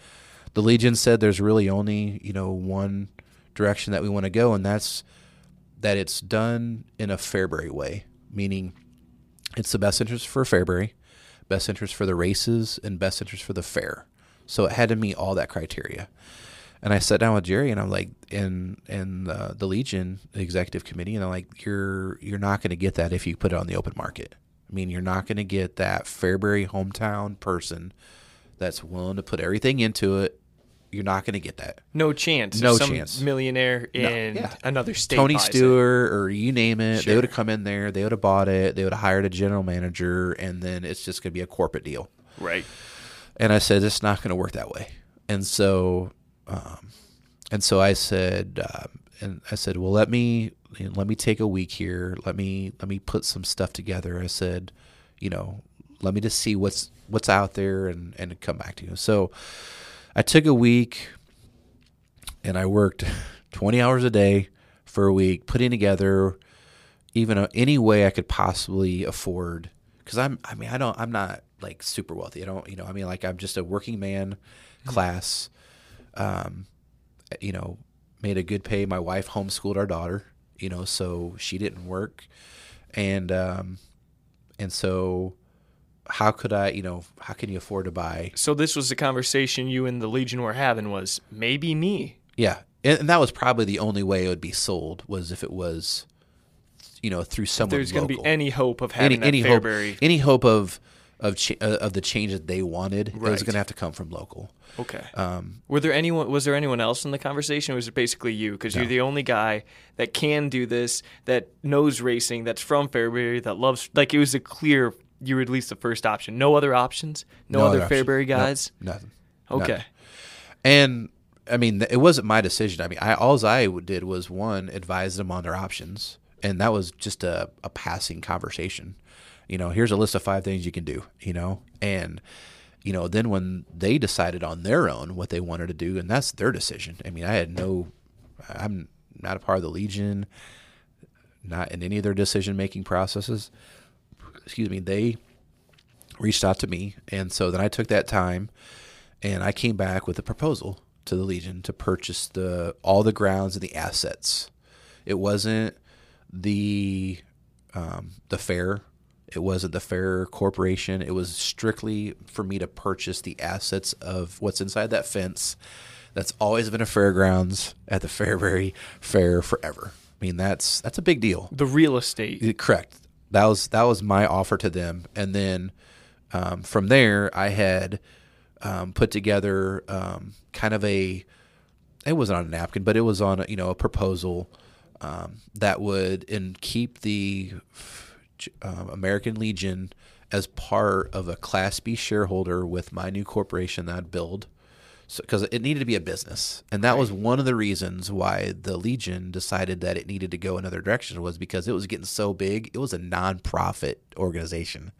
the Legion said, "There's really only you know one direction that we want to go, and that's." that it's done in a Fairbury way, meaning it's the best interest for Fairbury, best interest for the races, and best interest for the fair. So it had to meet all that criteria. And I sat down with Jerry, and I'm like, and uh, the Legion executive committee, and I'm like, you're you're not going to get that if you put it on the open market. I mean, you're not going to get that Fairbury hometown person that's willing to put everything into it. You're not going to get that. No chance. No Some chance. Millionaire No, in yeah. another state. Tony buys it. Stewart or you name it, they would have come in there, they would have bought it, they would have hired a general manager, and then it's just going to be a corporate deal. Right. And I said, it's not going to work that way. And so, um, and so I said, um, and I said, well, let me you know, let me take a week here. Let me let me put some stuff together. I said, you know, let me just see what's what's out there and and come back to you. So I took a week and I worked 20 hours a day for a week, putting together even a, any way I could possibly afford. Because I'm, I mean, I don't, I'm not like super wealthy. I don't, you know, I mean, like I'm just a working man class. Um, you know, made a good pay. My wife homeschooled our daughter, you know, so she didn't work, and um, and so how could I, you know, how can you afford to buy? So this was the conversation you and the Legion were having was maybe me. Yeah, and, and that was probably the only way it would be sold was if it was, you know, through someone. There's going to be any hope of any having that any hope Fairbury. any hope of of cha- uh, of the change that they wanted. It was Right. going to have to come from local. Okay. Um, Were there anyone? Was there anyone else in the conversation? Or was it basically you? Because you're the only guy that can do this, that knows racing, that's from Fairbury, that loves. Like it was a clear. You were at least the first option. No other options. No, other option. Fairbury No, guys. nothing. Okay. Nothing. And I mean, it wasn't my decision. I mean, I all I did was one advise them on their options, and that was just a, a passing conversation. You know, here's a list of five things you can do. You know, and you know, then when they decided on their own what they wanted to do, and that's their decision. I mean, I had no, I'm not a part of the Legion, not in any of their decision making processes. Excuse me. They reached out to me, and so then I took that time, and I came back with a proposal to the Legion to purchase the all the grounds and the assets. It wasn't the um, the fair. It wasn't the fair corporation. It was strictly for me to purchase the assets of what's inside that fence. That's always been a fairgrounds at the Fairbury Fair forever. I mean, that's that's a big deal. The real estate. Correct. That was that was my offer to them, and then um, from there, I had um, put together um, kind of a. It wasn't on a napkin, but it was on a, you know a proposal um, that would and keep the um, American Legion as part of a Class B shareholder with my new corporation that I'd build. Because so, it needed to be a business, and that right. was one of the reasons why the Legion decided that it needed to go another direction was because it was getting so big. It was a nonprofit organization,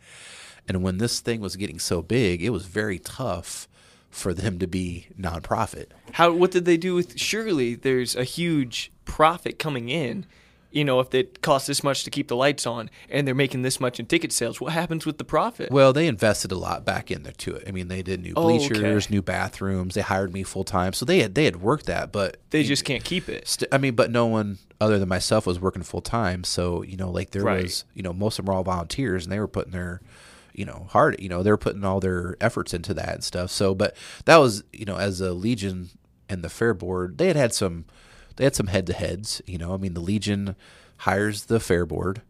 and when this thing was getting so big, it was very tough for them to be nonprofit. How? What did they do with? Surely there's a huge profit coming in you know, if it costs this much to keep the lights on and they're making this much in ticket sales, what happens with the profit? Well, they invested a lot back in there to it. I mean, they did new bleachers, oh, okay. new bathrooms. They hired me full time, so they had they had worked that, but they just can't keep it. St- I mean, but no one other than myself was working full time, so you know, like there right. was, you know, most of them were all volunteers, and they were putting their you know hard you know they were putting all their efforts into that and stuff so but that was you know as a legion and the fair board they had had some they had some head to heads you know i mean the legion hires the fair board,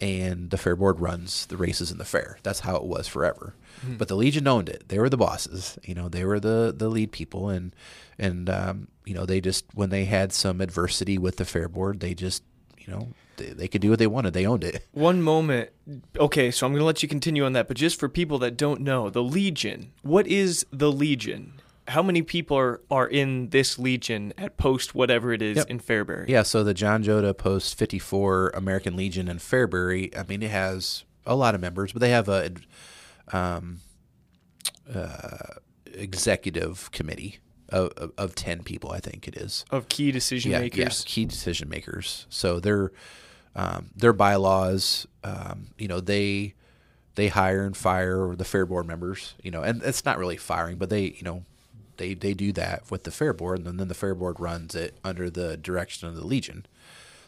and the fair board runs the races in the fair. That's how it was forever. Mm-hmm. But the Legion owned it. They were the bosses. You know, they were the the lead people, and and um, you know they just when they had some adversity with the fair board, they just you know they, they could do what they wanted. They owned it. (laughs) One moment. Okay, so I'm going to let you continue on that, but just for people that don't know, the Legion. What is the Legion? How many people are, are in this legion at post whatever it is yep. in Fairbury? Yeah, so the John Joda post 54 American Legion in Fairbury, I mean, it has a lot of members, but they have a um, uh, executive committee of, of, of, 10 people, I think it is. Of key decision yeah, makers? Yeah, key decision makers. So their, um, their bylaws, um, you know, they they hire and fire the fair board members, you know, and it's not really firing, but they, you know, they they do that with the fair board, and then the fair board runs it under the direction of the legion.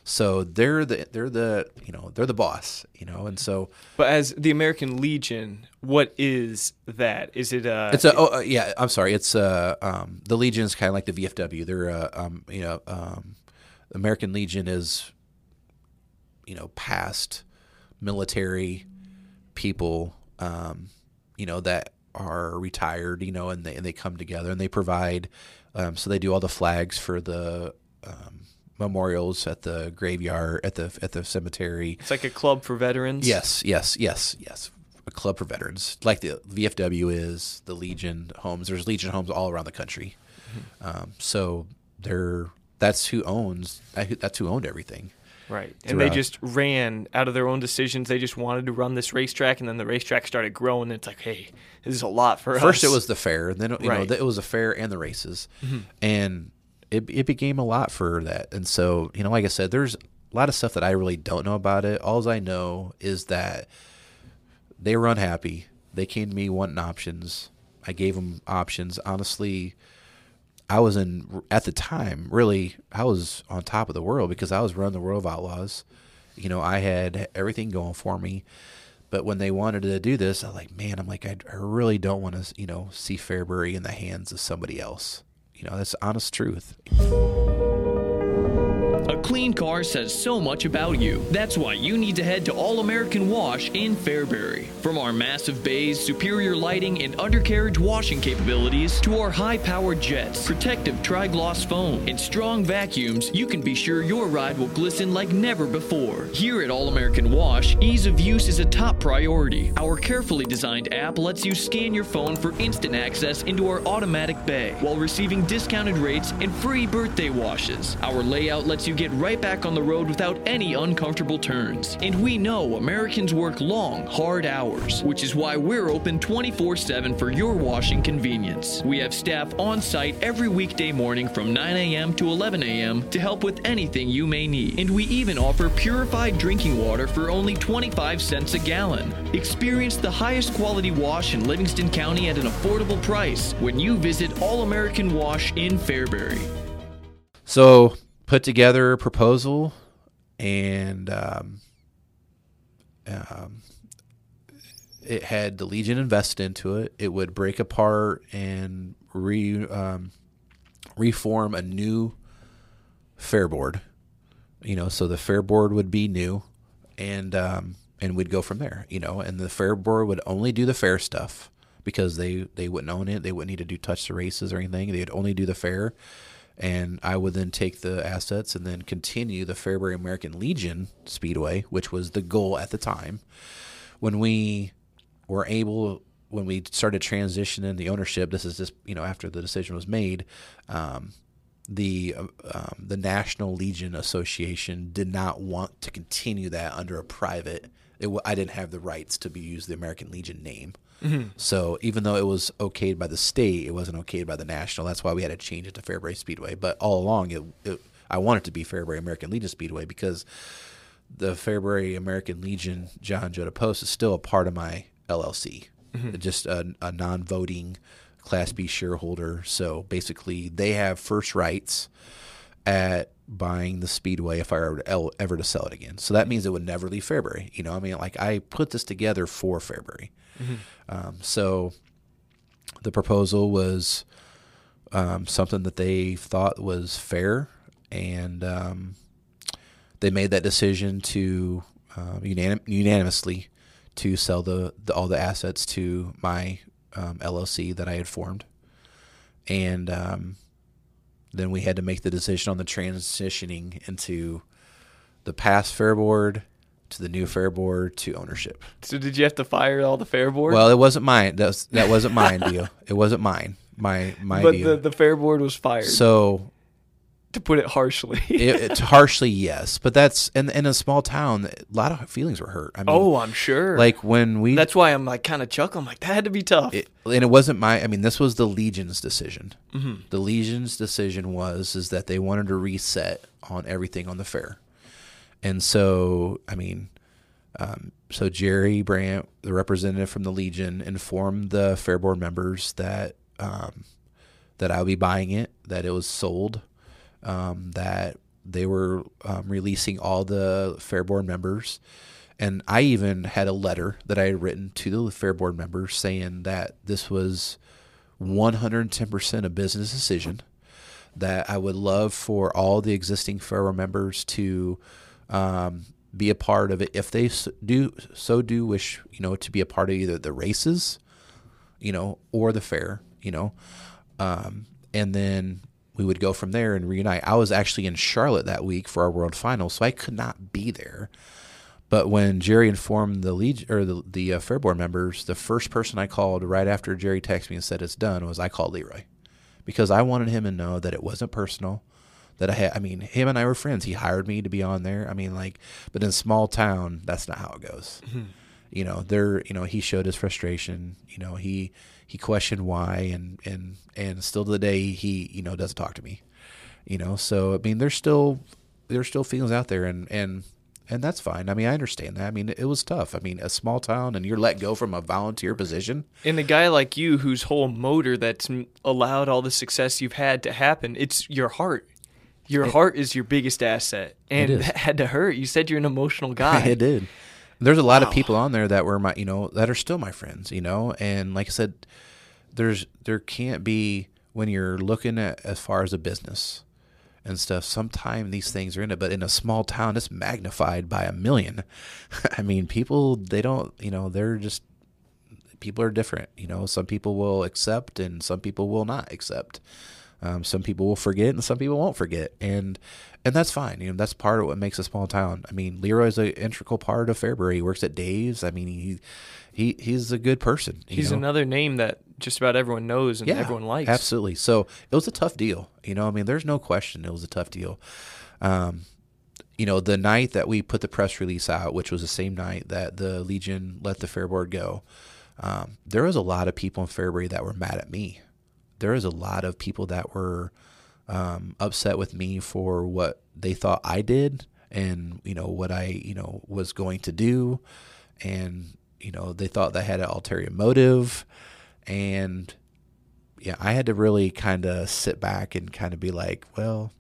So they're the they're the you know they're the boss, you know, and so. But as the American Legion, what is that? Is it a? It's a oh uh, yeah. I'm sorry. It's uh um the Legion is kind of like the VFW. They're uh, um you know um American Legion is you know past military people um you know that are retired, you know, and they and they come together and they provide. Um, so they do all the flags for the um, memorials at the graveyard at the at the cemetery. It's like a club for veterans. Yes, yes, yes, yes. A club for veterans, like the VFW is the Legion homes. There's Legion homes all around the country. Mm-hmm. Um, so they're that's who owns that's who owned everything. Right. And they just ran out of their own decisions. They just wanted to run this racetrack, and then the racetrack started growing. And it's like, hey, this is a lot for First us. First, it was the fair, and then you right. know it was a fair and the races, mm-hmm. and it it became a lot for that. And so, you know, like I said, there's a lot of stuff that I really don't know about it. All I know is that they were unhappy. They came to me wanting options. I gave them options. Honestly, I was in at the time really I was on top of the world because I was running the World of Outlaws. You know, I had everything going for me. But when they wanted to do this, I was like, man, I'm like, I, I really don't want to, you know, see Fairbury in the hands of somebody else. You know, that's honest truth. A clean car says so much about you. That's why you need to head to All American Wash in Fairbury. From our massive bays, superior lighting, and undercarriage washing capabilities to our high powered jets, protective tri gloss foam, and strong vacuums, you can be sure your ride will glisten like never before. Here at All American Wash, ease of use is a top priority. Our carefully designed app lets you scan your phone for instant access into our automatic bay while receiving discounted rates and free birthday washes. Our layout lets you get right back on the road without any uncomfortable turns. And we know Americans work long, hard hours, which is why we're open 24 7 for your washing convenience. We have staff on site every weekday morning from 9 a.m. to 11 a.m. to help with anything you may need. And we even offer purified drinking water for only 25 cents a gallon. Experience the highest quality wash in Livingston County at an affordable price when you visit All American Wash in Fairbury. So put together a proposal, and um, um, it had the Legion invested into it. It would break apart and re um, reform a new fair board. You know, so the fair board would be new, and um, and we'd go from there. You know, and the fair board would only do the fair stuff because they they wouldn't own it. They wouldn't need to do touch the races or anything. They'd only do the fair and I would then take the assets and then continue the Fairbury American Legion Speedway, which was the goal at the time. When we were able, when we started transitioning the ownership, this is just you know after the decision was made. Um, the um, the National Legion Association did not want to continue that under a private. It, I didn't have the rights to be used the American Legion name. Mm-hmm. So even though it was okayed by the state, it wasn't okayed by the national. That's why we had to change it to Fairbury Speedway. But all along, it, it I wanted to be Fairbury American Legion Speedway because the Fairbury American Legion John Joda Post is still a part of my LLC, mm-hmm. just a, a non-voting Class B shareholder. So basically, they have first rights at buying the speedway if I were ever to sell it again. So that means it would never leave Fairbury. You know, I mean, like I put this together for Fairbury. Mm-hmm. Um, so the proposal was um, something that they thought was fair, and um, they made that decision to uh, unanim- unanimously to sell the, the, all the assets to my um, LLC that I had formed, and um, then we had to make the decision on the transitioning into the past fair board to the new fair board to ownership. So did you have to fire all the fair board? Well, it wasn't mine. That, was, that wasn't mine deal. It wasn't mine. My my but deal. the the fair board was fired. So to put it harshly, it, it's harshly yes, but that's in in a small town. A lot of feelings were hurt. I mean, oh, I'm sure. Like when we. That's why I'm like kind of chuckling. I'm like that had to be tough. It, and it wasn't my. I mean, this was the Legion's decision. Mm-hmm. The Legion's decision was is that they wanted to reset on everything on the fair, and so I mean, um, so Jerry Brandt, the representative from the Legion, informed the fair board members that um, that I'll be buying it, that it was sold, um, that they were um, releasing all the fair board members, and I even had a letter that I had written to the fair board members saying that this was 110% a business decision. That I would love for all the existing fair board members to um, be a part of it if they do so do wish you know to be a part of either the races you know or the fair you know um, and then we would go from there and reunite i was actually in charlotte that week for our world final so i could not be there but when jerry informed the lead or the, the uh, fair board members the first person i called right after jerry texted me and said it's done was i called leroy because i wanted him to know that it wasn't personal that I had. I mean, him and I were friends. He hired me to be on there. I mean, like, but in small town, that's not how it goes. Mm-hmm. You know, there. You know, he showed his frustration. You know, he he questioned why, and and and still to the day, he you know doesn't talk to me. You know, so I mean, there's still there's still feelings out there, and and and that's fine. I mean, I understand that. I mean, it was tough. I mean, a small town and you're let go from a volunteer position. And a guy like you, whose whole motor that's allowed all the success you've had to happen, it's your heart. Your it, heart is your biggest asset, and it (laughs) had to hurt. You said you're an emotional (laughs) guy. it did. There's a lot wow. of people on there that were my, you know, that are still my friends, you know, and like I said, there's there can't be when you're looking at as far as a business, and stuff. Sometimes these things are in it, but in a small town, it's magnified by a million. (laughs) I mean, people they don't, you know, they're just people are different. You know, some people will accept and some people will not accept. Um, some people will forget and some people won't forget, and and that's fine. You know, that's part of what makes a small town. I mean, Leroy's an integral part of Fairbury. He works at Dave's. I mean, he he he's a good person. He's know? another name that just about everyone knows and everyone likes. Absolutely. So it was a tough deal. You know, I mean, there's no question it was a tough deal. Um, you know, the night that we put the press release out, which was the same night that the Legion let the Fair Board go, um, there was a lot of people in Fairbury that were mad at me. There was a lot of people that were um, upset with me for what they thought I did and, you know, what I, you know, was going to do. And, you know, they thought that I had an ulterior motive. And, yeah, I had to really kind of sit back and kind of be like, well,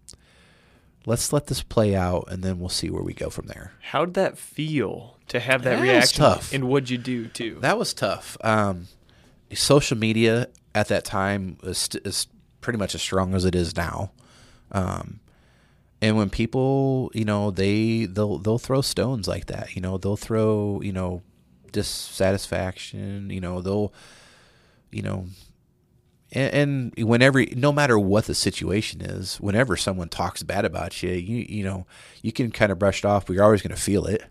let's let this play out and then we'll see where we go from there. How did that feel to have that That was reaction? tough. And what'd you do too? That was tough. Um, social media at that time is pretty much as strong as it is now. Um, and when people, you know, they they'll they'll throw stones like that. You know, they'll throw you know dissatisfaction. You know, they'll you know. And, and whenever, no matter what the situation is, whenever someone talks bad about you, you you know, you can kind of brush it off, but you're always going to feel it.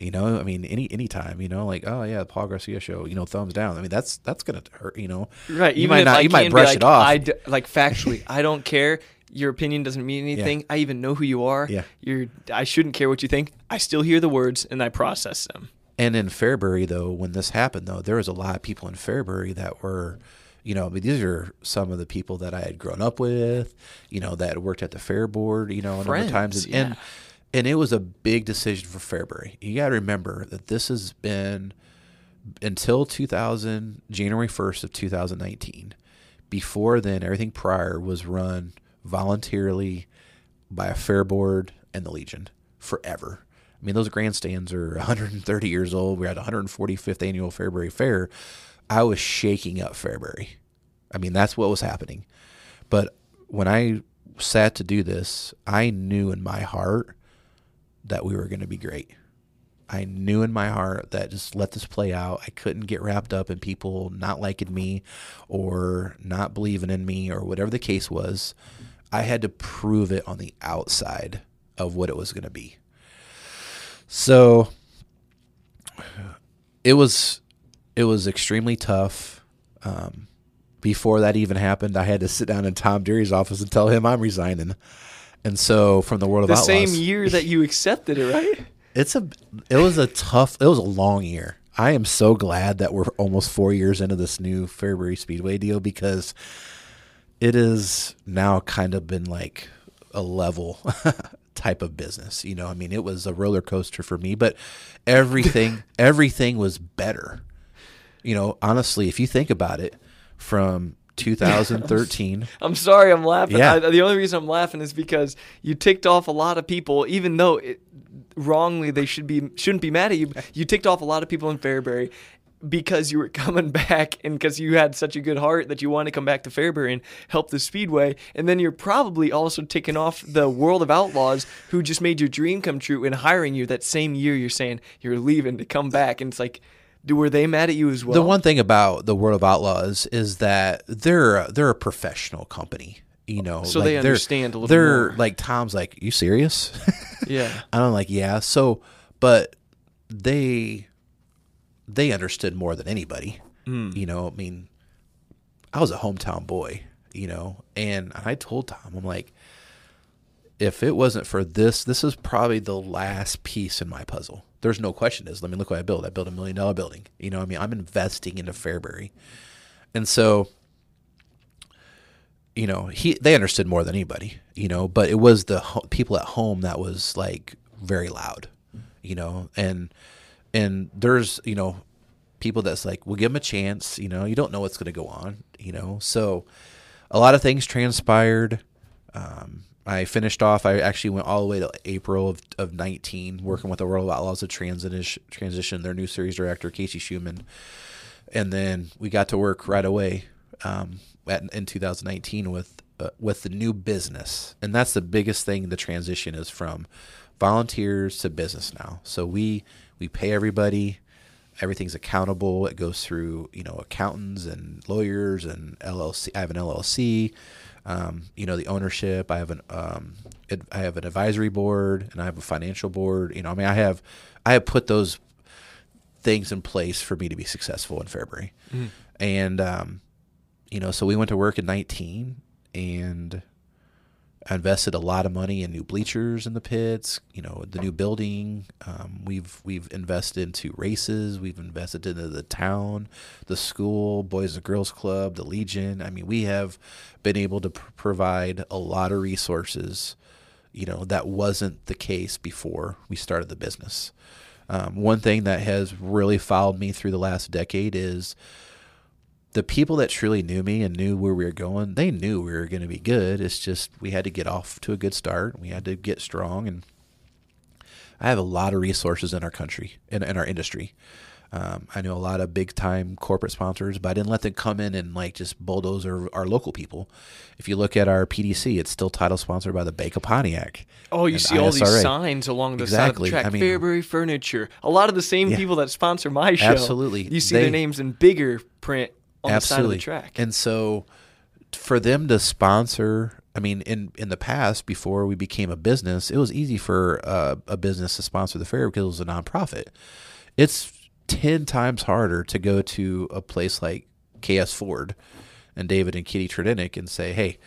You know, I mean, any any time, you know, like oh yeah, the Paul Garcia show, you know, thumbs down. I mean, that's that's gonna hurt. You know, Right. You might not, I you might brush like, it off. I d- like factually, (laughs) I don't care. Your opinion doesn't mean anything. I even know who you are. Yeah. You're. I shouldn't care what you think. I still hear the words and I process them. And in Fairbury, though, when this happened, though, there was a lot of people in Fairbury that were, you know, I mean, these are some of the people that I had grown up with, you know, that worked at the fair board, you know, a number of times. And, and yeah. and it was a big decision for Fairbury. You got to remember that this has been until 2000, January 1st of 2019. Before then, everything prior was run voluntarily by a fair board and the Legion forever. I mean, those grandstands are 130 years old. We're at 145th annual Fairbury Fair. I was shaking up Fairbury. I mean, that's what was happening. But when I sat to do this, I knew in my heart that we were going to be great. I knew in my heart that just let this play out. I couldn't get wrapped up in people not liking me or not believing in me or whatever the case was. I had to prove it on the outside of what it was going to be. So it was it was extremely tough. Um, before that even happened, I had to sit down in Tom Deery's office and tell him I'm resigning. And so from the world The of outlaws, same year that you accepted it, right? (laughs) it's a it was a tough it was a long year. I am so glad that we're almost four years into this new fairbury speedway deal because it is now kind of been like a level (laughs) type of business you know? I mean it was a roller coaster for me but everything (laughs) everything was better. You know honestly if you think about it from 2013 (laughs) I'm sorry, I'm laughing. Yeah. I, the only reason I'm laughing is because you ticked off a lot of people, even though it, wrongly they should be shouldn't be mad at you. (laughs) You ticked off a lot of people in Fairbury because you were (laughs) coming back and because you had such a good heart that you wanted to come back to Fairbury and help the Speedway. And then you're probably also ticking off the World of Outlaws who just made your dream come true in hiring you that same year. You're saying you're leaving to come back, and it's like. Do, were they mad at you as well? The one thing about the World of Outlaws is that they're they're a professional company. You know, So like they understand a little They're more. like Tom's like, you serious? (laughs) Yeah. I'm like, yeah. So, but they they understood more than anybody. Hmm. You know, I mean, I was a hometown boy. You know, and I told Tom, I'm like, if it wasn't for this, this is probably the last piece in my puzzle. There's no question. Is let me look what I built. I built a million dollar building. You know, I mean, I'm investing into Fairbury, and so, you know, he they understood more than anybody. You know, but it was the ho- people at home that was like very loud. You know, and and there's you know people that's like, we'll give them a chance. You know, you don't know what's going to go on. You know, so a lot of things transpired. Um, I finished off. I actually went all the way to April of, of 19, working with the World of Outlaws to transition transition their new series director Casey Schumann, and then we got to work right away um, at, in 2019 with uh, with the new business, and that's the biggest thing. The transition is from volunteers to business now. So we we pay everybody. Everything's accountable. It goes through you know accountants and lawyers and LLC. I have an LLC. Um, you know the ownership. I have an um, ad- I have an advisory board and I have a financial board. You know, I mean, I have I have put those things in place for me to be successful in Fairbury. And um, you know, so we went to work in 19 and I invested a lot of money in new bleachers in the pits, you know, the new building. Um, we've we've invested into races, we've invested into the town, the school, Boys and Girls Club, the Legion. I mean, we have been able to pr- provide a lot of resources, you know, that wasn't the case before we started the business. Um, one thing that has really followed me through the last decade is the people that truly knew me and knew where we were going, they knew we were going to be good. It's just we had to get off to a good start. We had to get strong, and I have a lot of resources in our country in, in our industry. Um, I know a lot of big time corporate sponsors, but I didn't let them come in and like just bulldoze our, our local people. If you look at our PDC, it's still title sponsored by the Bank of Pontiac. Oh, you see all these signs along the Exactly. side of the track. I mean- Fairbury Furniture. A lot of the same Yeah. people that sponsor my show. Absolutely. You see They- their names in bigger print on Absolutely. the side of the track. And so for them to sponsor, I mean, in, in the past, before we became a business, it was easy for uh, a business to sponsor the fair because it was a nonprofit. It's 10 times harder to go to a place like KS Ford and David and Kitty Tredinick and say, hey,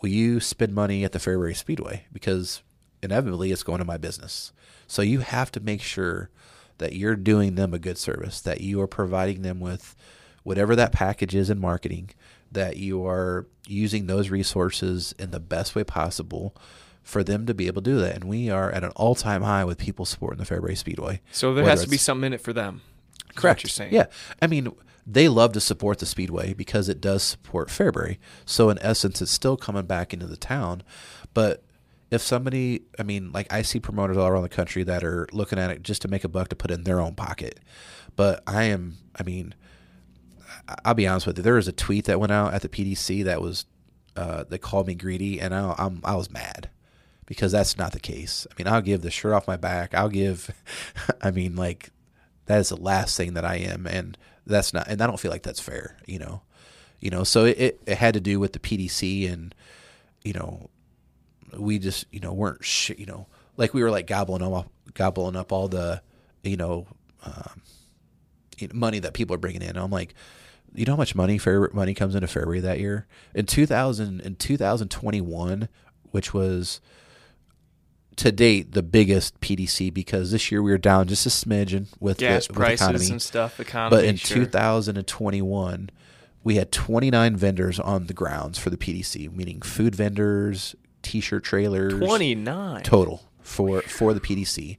will you spend money at the Fairbury Speedway? Because inevitably it's going to my business. So you have to make sure that you're doing them a good service, that you are providing them with whatever that package is in marketing, that you are using those resources in the best way possible for them to be able to do that. And we are at an all time high with people supporting the Fairbury Speedway. so there has to be something in it for them. Correct. you're saying. Yeah. I mean, they love to support the Speedway because it does support Fairbury. So in essence, it's still coming back into the town. But if somebody, I mean, like I see promoters all around the country that are looking at it just to make a buck to put in their own pocket. But I am, I mean, I'll be honest with you. There was a tweet that went out at the PDC that was, uh, that called me greedy, and I, I'm, I was mad because that's not the case. I mean, I'll give the shirt off my back. I'll give, (laughs) I mean, like that is the last thing that I am, and that's not, and I don't feel like that's fair, you know, you know. So it, it, had to do with the PDC, and you know, we just, you know, weren't, sh- you know, like we were like gobbling up, gobbling up all the, you know, um, money that people are bringing in. And I'm like, you know how much money fair money comes into Fairbury that year in 2000 in 2021, which was to date the biggest PDC because this year we were down just a smidgen with Gas the, with prices economy. and stuff. Economy. But in sure. 2021, we had 29 vendors on the grounds for the PDC, meaning food vendors, t-shirt trailers, 29. total for for the PDC,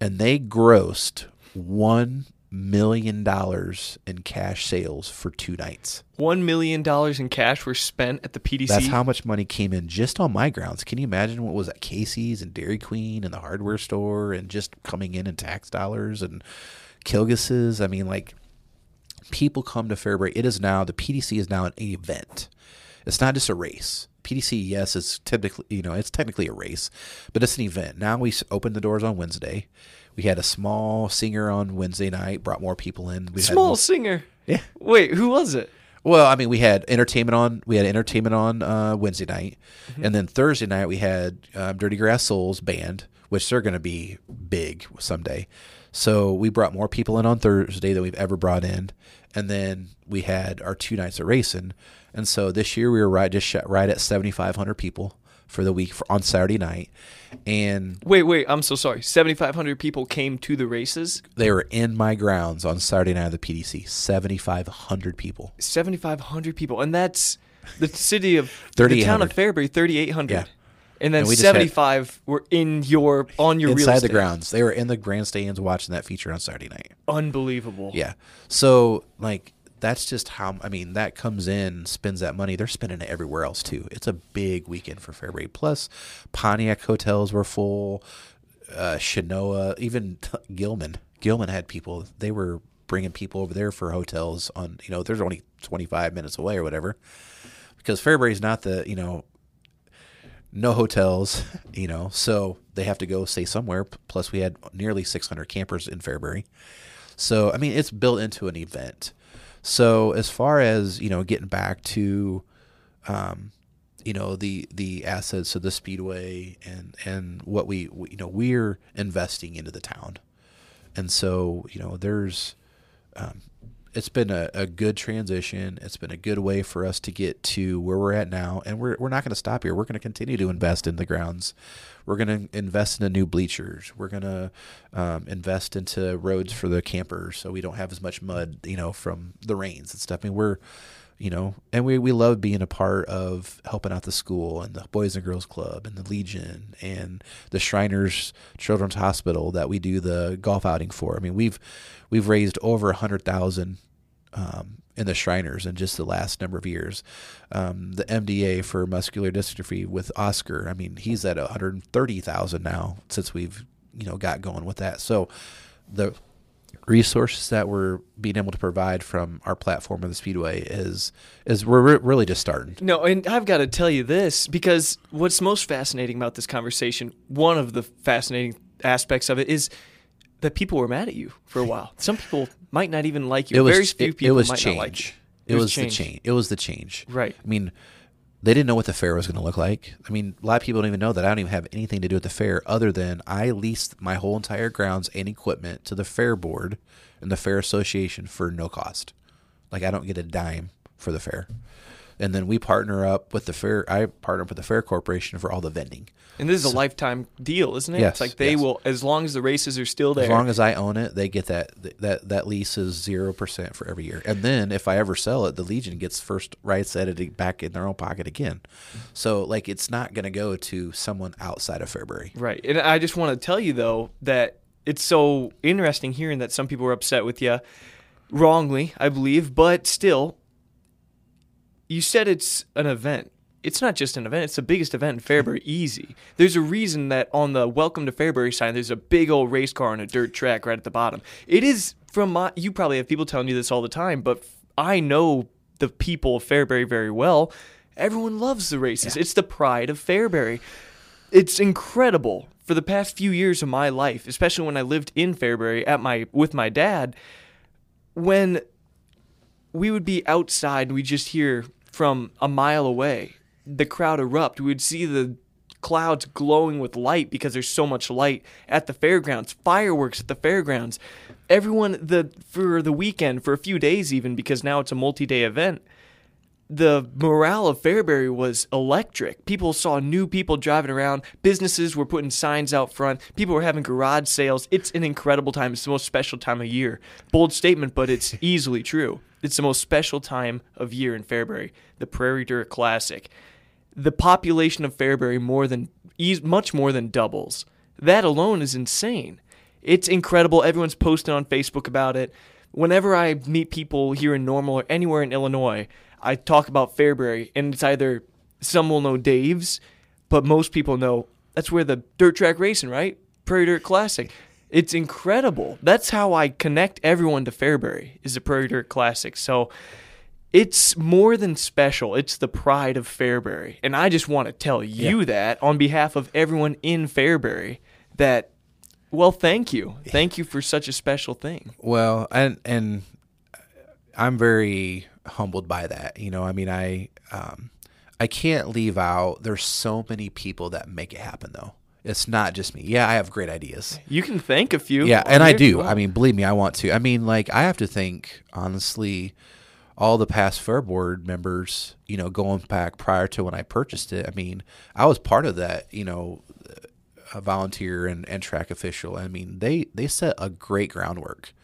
and they grossed one million dollars in cash sales for two nights. One million dollars in cash were spent at the PDC. That's how much money came in just on my grounds. Can you imagine what was at Casey's and Dairy Queen and the hardware store and just coming in in tax dollars and Kilgus's? I mean, like people come to Fairbury. It is now the PDC is now an event. It's not just a race. PDC, yes, it's typically you know it's technically a race, but it's an event. Now we opened the doors on Wednesday. We had a small singer on Wednesday night, brought more people in. We had Small more- singer. Yeah. Wait, who was it? well, I mean, we had entertainment on. We had entertainment on uh, Wednesday night, Mm-hmm. and then Thursday night we had um, Dirty Grass Souls band, which they're going to be big someday. So we brought more people in on Thursday than we've ever brought in, and then we had our two nights of racing. And so this year we were right just sh- right at seventy five hundred people for the week for, on Saturday night, and Wait, wait. I'm so sorry. 7,500 people came to the races. they were in my grounds on Saturday night of the PDC. Seventy five hundred people. 7,500 people, and that's the city of the town of Fairbury, 3,800. Yeah. And then And we just had- 75 were in your on your real inside the grounds. They were in the grandstands watching that feature on Saturday night. Unbelievable. Yeah. So like that's just how I mean that comes in, spends that money. They're spending it everywhere else too. It's a big weekend for Fairbury. Plus, Pontiac hotels were full. Uh, Chenoa, even (laughs) Gilman. Gilman had people. They were bringing people over there for hotels on. You know, they're only twenty five minutes away or whatever. because Fairbury's not the you know no hotels, (laughs) you know, so they have to go stay somewhere. Plus, we had nearly 600 campers in Fairbury, so I mean it's built into an event. So as far as you know, getting back to, um, you know the the assets of the speedway and and what we, we you know we're investing into the town, and so you know there's um, it's been a, a good transition. It's been a good way for us to get to where we're at now, and we're we're not going to stop here. We're going to continue to invest in the grounds. We're going to invest in new bleachers. We're going to um, invest into roads for the campers, so we don't have as much mud, you know, from the rains and stuff. I mean, we're you know, and we, we love being a part of helping out the school and the Boys and Girls Club and the Legion and the Shriners Children's Hospital that we do the golf outing for. I mean, we've we've raised over a hundred thousand um, in the Shriners in just the last number of years. Um, the MDA for muscular dystrophy with Oscar, I mean, he's at 130,000 now since we've you know got going with that. So the resources that we're being able to provide from our platform of the Speedway is is we're re- really just starting. No, and I've got to tell you this because what's most fascinating about this conversation, one of the fascinating aspects of it is that people were mad at you for a while. Some people might not even like you. It was Very few it, people it was might change. not like you. It, was, change. the change. It was the change. Right. I mean, they didn't know what the fair was going to look like. I mean, a lot of people don't even know that I don't even have anything to do with the fair other than I leased my whole entire grounds and equipment to the fair board and the fair association for no cost. Like I don't get a dime for the fair. And then we partner up with the fair. I partner up with the fair corporation for all the vending. And this is a lifetime deal, isn't it? Yes, it's like they yes. will, as long as the races are still there. As long as I own it, they get that that that lease is zero percent for every year. And then if I ever sell it, the Legion gets first rights at it back in their own pocket again. So like it's not going to go to someone outside of Fairbury. Right. And I just want to tell you though that it's so interesting hearing that some people were upset with you wrongly, I believe, but still you said it's an event. It's not just an event, it's the biggest event in Fairbury easy. There's a reason that on the welcome to Fairbury sign there's a big old race car on a dirt track right at the bottom. It is from my you probably have people telling you this all the time, but I know the people of Fairbury very well. Everyone loves the races. It's the pride of Fairbury it's incredible for the past few years of my life especially when i lived in fairbury at my with my dad when we would be outside and we'd just hear from a mile away. The crowd erupt. We would see the clouds glowing with light because there's so much light at the fairgrounds fireworks at the fairgrounds. Everyone the for the weekend for a few days even because now it's a multi-day event the morale of Fairbury was electric. People saw new people driving around. Businesses were putting signs out front. People were having garage sales. It's an incredible time. It's the most special time of year. Bold statement, but it's (laughs) easily true. It's the most special time of year in Fairbury, the Prairie Dirt Classic. The population of Fairbury more than much more than doubles. That alone is insane. It's incredible. Everyone's posting on Facebook about it. Whenever I meet people here in Normal or anywhere in Illinois, I talk about Fairbury, and it's either some will know Dave's, but most people know that's where the dirt track racing, right? Prairie Dirt Classic. It's incredible. That's how I connect everyone to Fairbury is the Prairie Dirt Classic. So it's more than special. It's the pride of Fairbury. And I just want to tell you that on behalf of everyone in Fairbury that well, thank you. Thank you for such a special thing. Well, and and I'm very humbled by that. You know, I mean, I um, I can't leave out. There's so many people that make it happen, though. It's not just me. Yeah, I have great ideas. You can thank a few. Yeah, and I here if you do. I mean, believe me, I want to. I mean, like I have to thank honestly all the past fair board members. You know, going back prior to when I purchased it. I mean, I was part of that. You know, a volunteer and, and track official. I mean, they they set a great groundwork.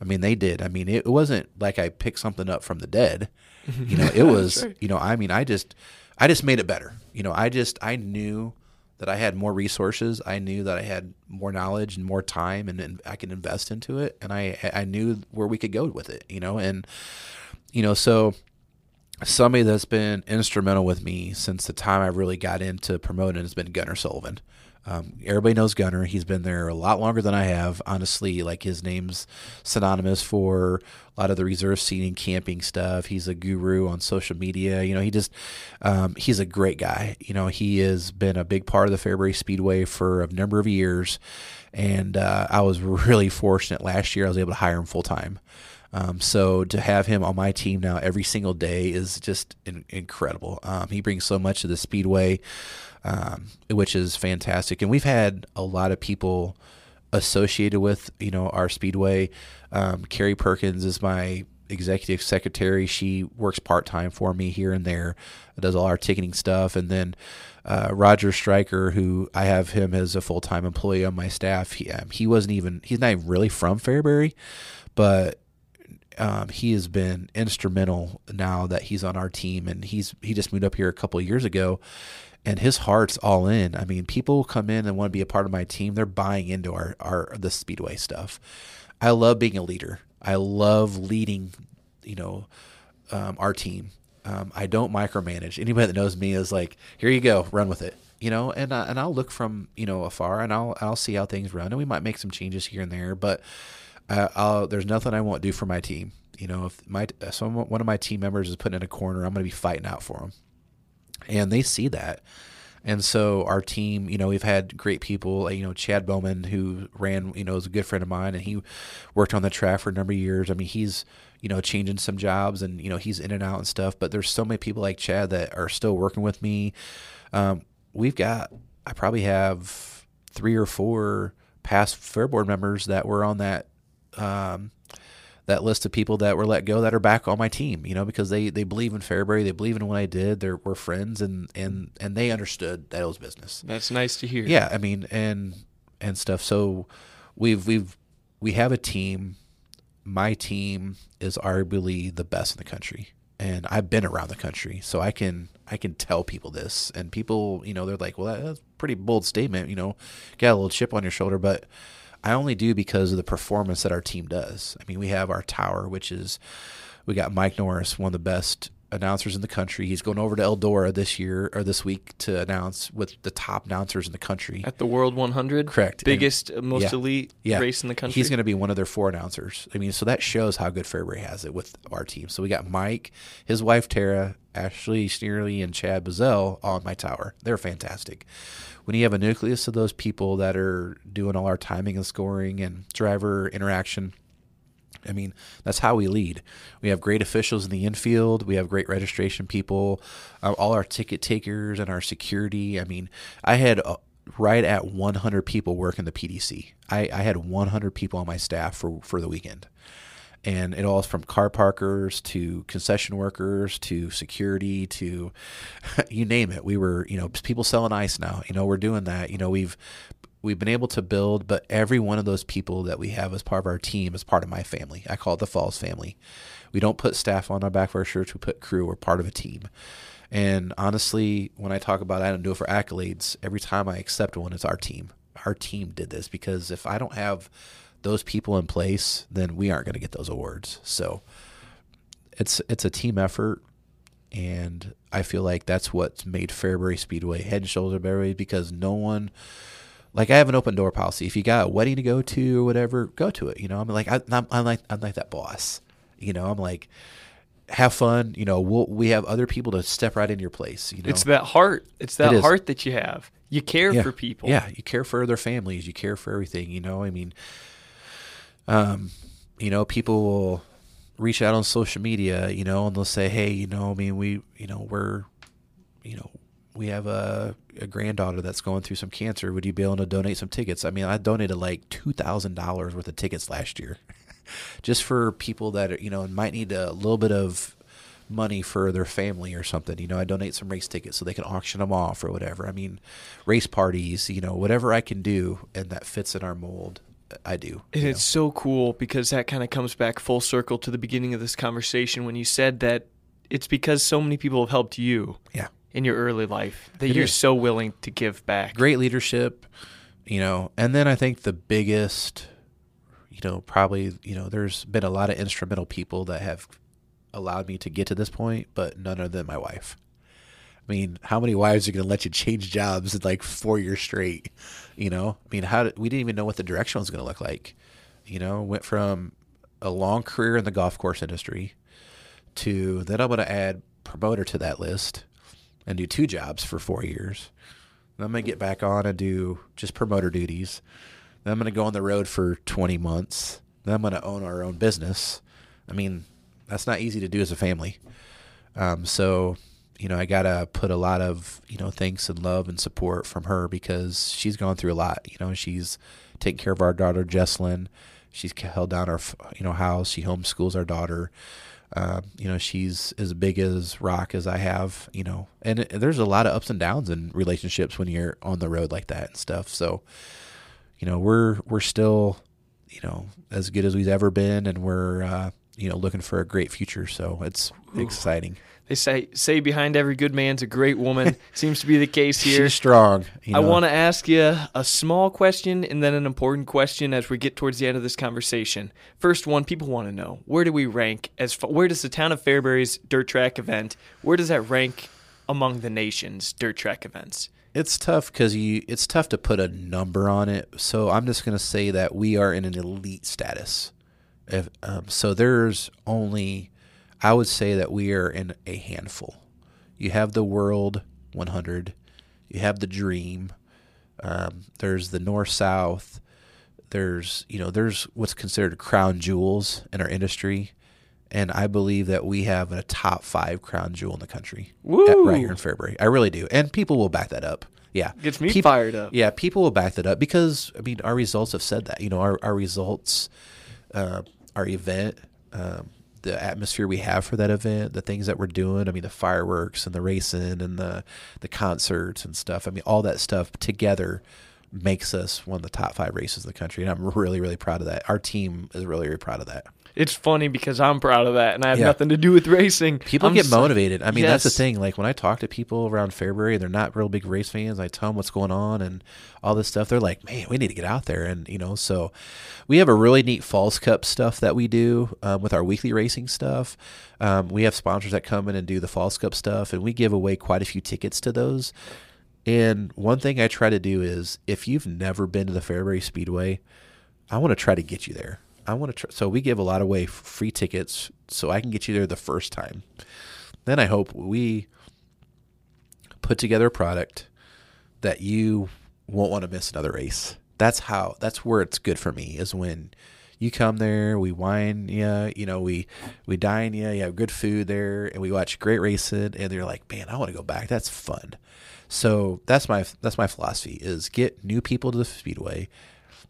I mean, they did. I mean, it wasn't like I picked something up from the dead. (laughs) You know, it was. You know, I mean, I just I just made it better. You know, I just I knew that I had more resources. I knew that I had more knowledge and more time, and, and I could invest into it. And I I knew where we could go with it. You know, and you know, so somebody that's been instrumental with me since the time I really got into promoting has been Gunnar Sullivan. Um, everybody knows Gunner. He's been there a lot longer than I have. Honestly, like his name's synonymous for a lot of the reserve seating, camping stuff. He's a guru on social media. You know, he just um, he's a great guy. You know, he has been a big part of the Fairbury Speedway for a number of years, and uh, I was really fortunate last year. I was able to hire him full time. Um, so to have him on my team now every single day is just in, incredible. Um, he brings so much to the speedway, um, which is fantastic. And we've had a lot of people associated with you know our speedway. Um, Carrie Perkins is my executive secretary. She works part time for me here and there, does all our ticketing stuff, and then. Uh, Roger Stryker, who I have him as a full time employee on my staff, he, um, he wasn't even, he's not even really from Fairbury, but um, he has been instrumental now that he's on our team, and he's he just moved up here a couple years ago, and his heart's all in. I mean, people come in and want to be a part of my team. They're buying into our our the speedway stuff. I love being a leader. I love leading, you know, um, our team. Um, I don't micromanage. Anybody that knows me is like, here you go, run with it. You know, and uh, and I'll look from you know afar, and I'll I'll see how things run, and we might make some changes here and there, but uh, there's nothing I won't do for my team. You know, if my someone one of my team members is put in a corner, I'm going to be fighting out for them, and they see that. And so our team, you know, we've had great people. You know, Chad Bowman, who ran, you know, is a good friend of mine, and he worked on the track for a number of years. I mean, he's you know changing some jobs, and you know he's in and out and stuff. But there's so many people like Chad that are still working with me. Um, we've got, I probably have three or four past Fair Board members that were on that um, that list of people that were let go that are back on my team, you know, because they, they believe in Fairbury, they believe in what I did, They're we're friends and, and, and they understood that it was business. That's nice to hear. Yeah. I mean, and, and stuff. So we've, we've, we have a team. My team is arguably the best in the country. And I've been around the country, so I can I can tell people this, and people, you know, they're like, "Well, that's a pretty bold statement," you know, got a little chip on your shoulder, but I only do because of the performance that our team does. I mean, we have our tower, which is we got Mike Norris, one of the best announcers in the country. He's going over to Eldora this year or this week to announce with the top announcers in the country at the World 100. Correct, biggest, and, most yeah, elite yeah. race in the country. He's going to be one of their four announcers. I mean, so that shows how good Fairbury has it with our team. So we got Mike, his wife Tara, Ashley Sneerly and Chad Bazell on my tower. They're fantastic when you have a nucleus of those people that are doing all our timing and scoring and driver interaction, I mean, that's how we lead. We have great officials in the infield. We have great registration people, uh, all our ticket takers and our security. I mean, I had uh, right at 100 people working the PDC. I, I had 100 people on my staff for, for the weekend and it all is from car parkers to concession workers to security to (laughs) you name it. We were, you know, people selling ice now. You know, we're doing that. You know, we've we've been able to build, but every one of those people that we have as part of our team is part of my family. I call it the Falls family. We don't put staff on our back of our shirts. We put crew. We're part of a team. And honestly, when I talk about it, I don't do it for accolades. Every time I accept one, it's our team. Our team did this because if I don't have those people in place, then we aren't going to get those awards. So it's it's a team effort, and I feel like that's what's made Fairbury Speedway head and shoulders above because no one. Like I have an open door policy. If you got a wedding to go to or whatever, go to it. You know, I'm like I, am I'm like I'm like that boss. You know, I'm like have fun. You know, we'll, we have other people to step right in your place. You know, it's that heart. It's that it heart that you have. You care yeah. for people. Yeah, you care for their families. You care for everything. You know, I mean, um, you know, people will reach out on social media, you know, and they'll say, hey, you know, I mean, we, you know, we're, you know, we have a, a granddaughter that's going through some cancer. Would you be able to donate some tickets? I mean, I donated like two thousand dollars worth of tickets last year, (laughs) just for people that are, you know might need a little bit of money for their family or something. You know, I donate some race tickets so they can auction them off or whatever. I mean, race parties. You know, whatever I can do and that fits in our mold. I do. And it's so cool because that kind of comes back full circle to the beginning of this conversation when you said that it's because so many people have helped you. Yeah. In your early life, that it you're is. so willing to give back. Great leadership, you know. And then I think the biggest, you know, probably, you know, there's been a lot of instrumental people that have allowed me to get to this point, but none other than my wife. I mean, how many wives are going to let you change jobs in like four years straight? You know, I mean, how did, we didn't even know what the direction was going to look like. You know, went from a long career in the golf course industry to then I'm going to add promoter to that list and do two jobs for four years. Then I'm going to get back on and do just promoter duties. Then I'm going to go on the road for 20 months. Then I'm going to own our own business. I mean, that's not easy to do as a family. Um, so, you know, I got to put a lot of, you know, thanks and love and support from her because she's gone through a lot. You know, she's taking care of our daughter, Jesslyn. She's held down our, you know, house. She homeschools our daughter. Uh, you know, she's as big as rock as I have, you know, and it, there's a lot of ups and downs in relationships when you're on the road like that and stuff. So, you know, we're, we're still, you know, as good as we've ever been. And we're, uh, you know, looking for a great future. So it's Ooh. exciting. They say say behind every good man's a great woman. (laughs) Seems to be the case here. She's strong. You know. I want to ask you a small question and then an important question as we get towards the end of this conversation. First one, people want to know where do we rank as far, where does the town of Fairbury's dirt track event where does that rank among the nation's dirt track events? It's tough because you it's tough to put a number on it. So I'm just going to say that we are in an elite status. If, um, so there's only I would say that we are in a handful. You have the World 100, you have the Dream. Um, there's the North South. There's you know there's what's considered crown jewels in our industry, and I believe that we have a top five crown jewel in the country at, right here in Fairbury. I really do, and people will back that up. Yeah, gets me people, fired up. Yeah, people will back that up because I mean our results have said that. You know our our results, uh, our event. Um, the atmosphere we have for that event, the things that we're doing. I mean, the fireworks and the racing and the the concerts and stuff. I mean, all that stuff together makes us one of the top five races in the country, and I'm really really proud of that. Our team is really really proud of that. It's funny because I'm proud of that, and I have yeah. nothing to do with racing. People I'm get motivated. I mean, yes. that's the thing. Like when I talk to people around Fairbury, they're not real big race fans. I tell them what's going on and all this stuff. They're like, "Man, we need to get out there." And you know, so we have a really neat Falls Cup stuff that we do um, with our weekly racing stuff. Um, we have sponsors that come in and do the Falls Cup stuff, and we give away quite a few tickets to those. And one thing I try to do is, if you've never been to the Fairbury Speedway, I want to try to get you there I want to try. So we give a lot of away free tickets so I can get you there the first time. Then I hope we put together a product that you won't want to miss another race. That's how. That's where it's good for me is when you come there, we wine you, you know, we we dine you, you have good food there, and we watch great racing, and they're like, man, I want to go back. That's fun. So that's my that's my philosophy is get new people to the speedway,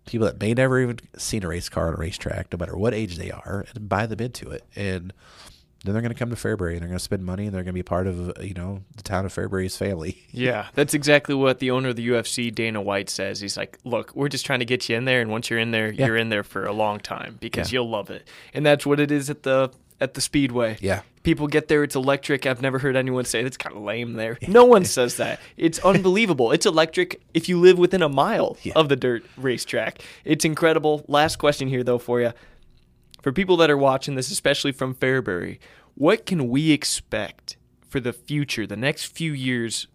people that may never even seen a race car on a racetrack, no matter what age they are, and buy them into it. And then they're going to come to Fairbury and they're going to spend money and they're going to be part of you know the town of Fairbury's family. (laughs) Yeah, that's exactly what the owner of the UFC, Dana White, says. He's like, "Look, we're just trying to get you in there, and once you're in there, yeah. you're in there for a long time because yeah. you'll love it." And that's what it is at the at the speedway. Yeah. People get there, it's electric. I've never heard anyone say it's kind of lame there. No one says that. (laughs) It's unbelievable. It's electric if you live within a mile yeah. of the dirt racetrack. It's incredible. Last question here, though, for you. For people that are watching this, especially from Fairbury, what can we expect for the future, the next few years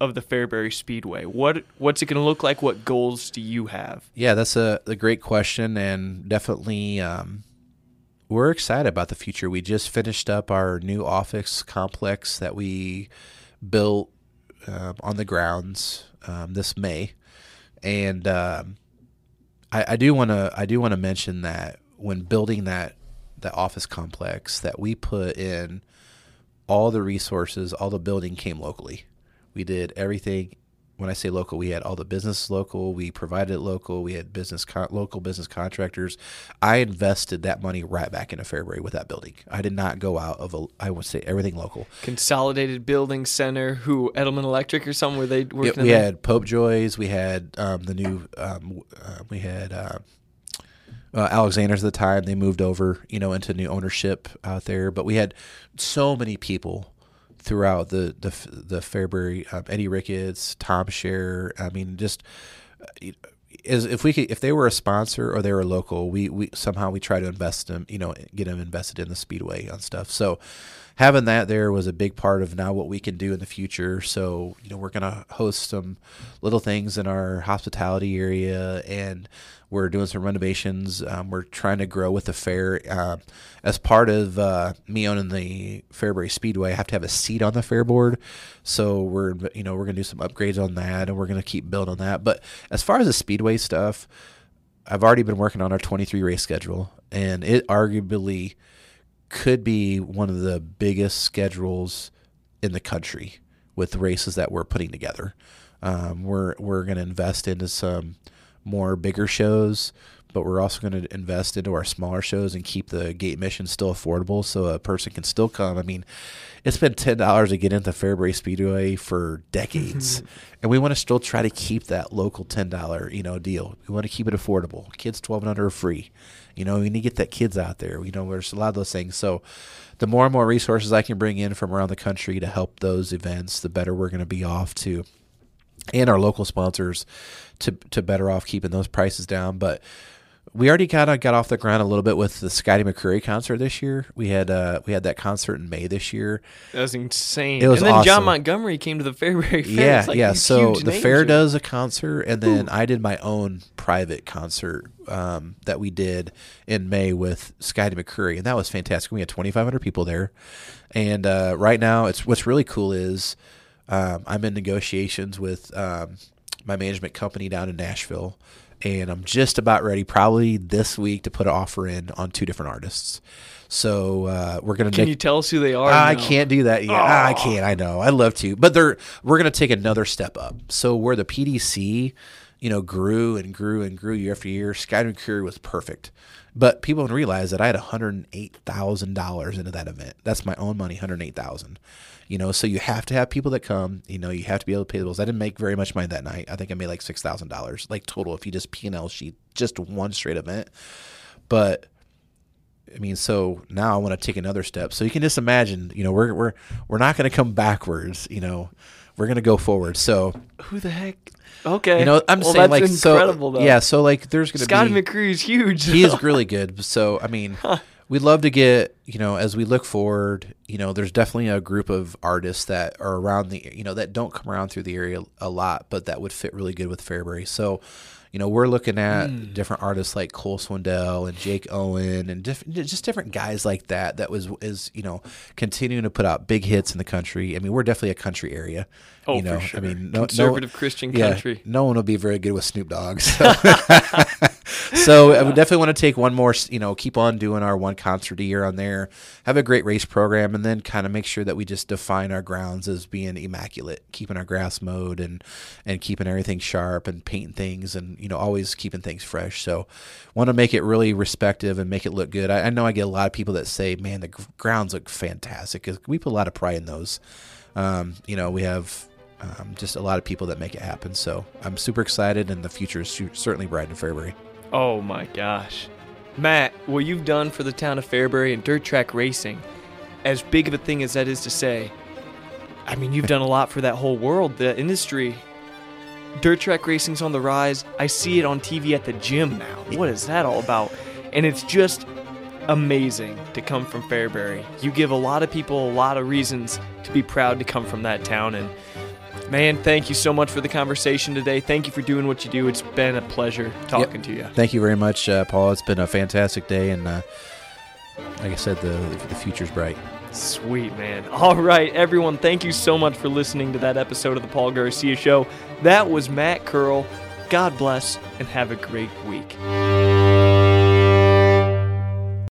of the Fairbury Speedway? What what's it going to look like? What goals do you have? Yeah, that's a, a great question, and definitely um, we're excited about the future. We just finished up our new office complex that we built um, on the grounds um, this May, and um, I, I do want to I do want to mention that when building that that office complex, that we put in all the resources, all the building came locally. We did everything when I say local, we had all the business local. We provided it local. We had business con- local business contractors. I invested that money right back into Fairbury with that building. I did not go out of a. I would say everything local. Consolidated Building Center, who Edelman Electric or something where they worked. Yeah, we had Pope Joy's. We had um, the new. Um, uh, we had. Uh, uh, Alexander's at the time they moved over, you know, into new ownership out there. But we had so many people throughout the the the Fairbury, um, Eddie Ricketts, Tom Scher. I mean, just uh, is if we could if they were a sponsor or they were local, we, we somehow we try to invest them, you know, get them invested in the speedway on stuff. So having that there was a big part of now what we can do in the future. So you know we're gonna host some little things in our hospitality area and we're doing some renovations. Um, we're trying to grow with the fair. Uh, as part of uh, me owning the Fairbury Speedway, I have to have a seat on the fair board. So we're you know we're gonna do some upgrades on that, and we're gonna keep building on that. But as far as the speedway stuff, I've already been working on our 23 race schedule, and it arguably could be one of the biggest schedules in the country with the races that we're putting together. Um, we're we're going to invest into some more bigger shows, but we're also going to invest into our smaller shows and keep the gate admission still affordable so a person can still come. I mean, it's been ten dollars to get into Fairbury Speedway for decades, (laughs) and we want to still try to keep that local ten dollar you know deal. We want to keep it affordable. Kids twelve and under are free. You know, we need to get that kids out there. You know, there's a lot of those things. So, the more and more resources I can bring in from around the country to help those events, the better we're going to be off to, and our local sponsors to to better off keeping those prices down. But we already kind of got off the ground a little bit with the Scotty McCreery concert this year. We had uh, we had that concert in May this year. That was insane. It was and then John. Montgomery came to the Fairbury Fair. (laughs) Yeah, like yeah. So the fair does a concert, and then I did my own private concert um, that we did in May with Scotty McCreery, and that was fantastic. We had 2,500 people there, and uh, right now, it's what's really cool is um, I'm in negotiations with um, my management company down in Nashville, and I'm just about ready, probably this week, to put an offer in on two different artists. So uh, we're gonna. Can neg- you tell us who they are? I now? can't do that yet. I can't. I know. I love to, but they're we're gonna take another step up. So where the PDC, you know, grew and grew and grew year after year, Scotty McCreery was perfect. But people don't realize that I had one hundred eight thousand dollars into that event. That's my own money, one hundred eight thousand. You know, so you have to have people that come. You know, you have to be able to pay the bills. I didn't make very much money that night. I think I made like six thousand dollars, like total, if you just P and L sheet, just one straight event. But I mean, so now I want to take another step. So you can just imagine, you know, we're we're we're not going to come backwards. You know, we're going to go forward. So Who the heck? Okay. you know, I'm well, saying that's like incredible so though. yeah. So like, there's going to be McCreery is huge. he is (laughs) really good. So I mean, we'd love to get you know as we look forward. You know, there's definitely a group of artists that are around the you know that don't come around through the area a lot, but that would fit really good with Fairbury. So. You know, we're looking at Hmm. different artists like Cole Swindell and Jake Owen and diff- just different guys like that. That was is you know continuing to put out big hits in the country. I mean, we're definitely a country area. Oh, you know, for sure. I mean, no, Conservative no, Christian yeah, country. No one will be very good with Snoop Dogg. So, (laughs) so I would (laughs) definitely want to take one more, you know, keep on doing our one concert a year on there, have a great race program, and then kind of make sure that we just define our grounds as being immaculate, keeping our grass mowed and and keeping everything sharp and painting things and you know always keeping things fresh. So, want to make it really respective and make it look good. I, I know I get a lot of people that say, "Man, the grounds look fantastic." 'cause we put a lot of pride in those. Um, you know, we have um, just a lot of people that make it happen. So I'm super excited, and the future is certainly bright in Fairbury. Oh my gosh. Matt, what you've done for the town of Fairbury and dirt track racing, as big of a thing as that is to say, I mean, you've done a lot for that whole world, the industry. Dirt track racing's on the rise. I see it on TV at the gym now. What is that all about? And it's just amazing to come from Fairbury. You give a lot of people a lot of reasons to be proud to come from that town and Man, thank you so much for the conversation today. Thank you for doing what you do. It's been a pleasure talking to you. Thank you very much, uh, Paul. It's been a fantastic day, and uh, like I said, the the future's bright. Sweet, man. All right, everyone, thank you so much for listening to that episode of the Paul Garcia Show. That was Matt Curl. God bless and have a great week.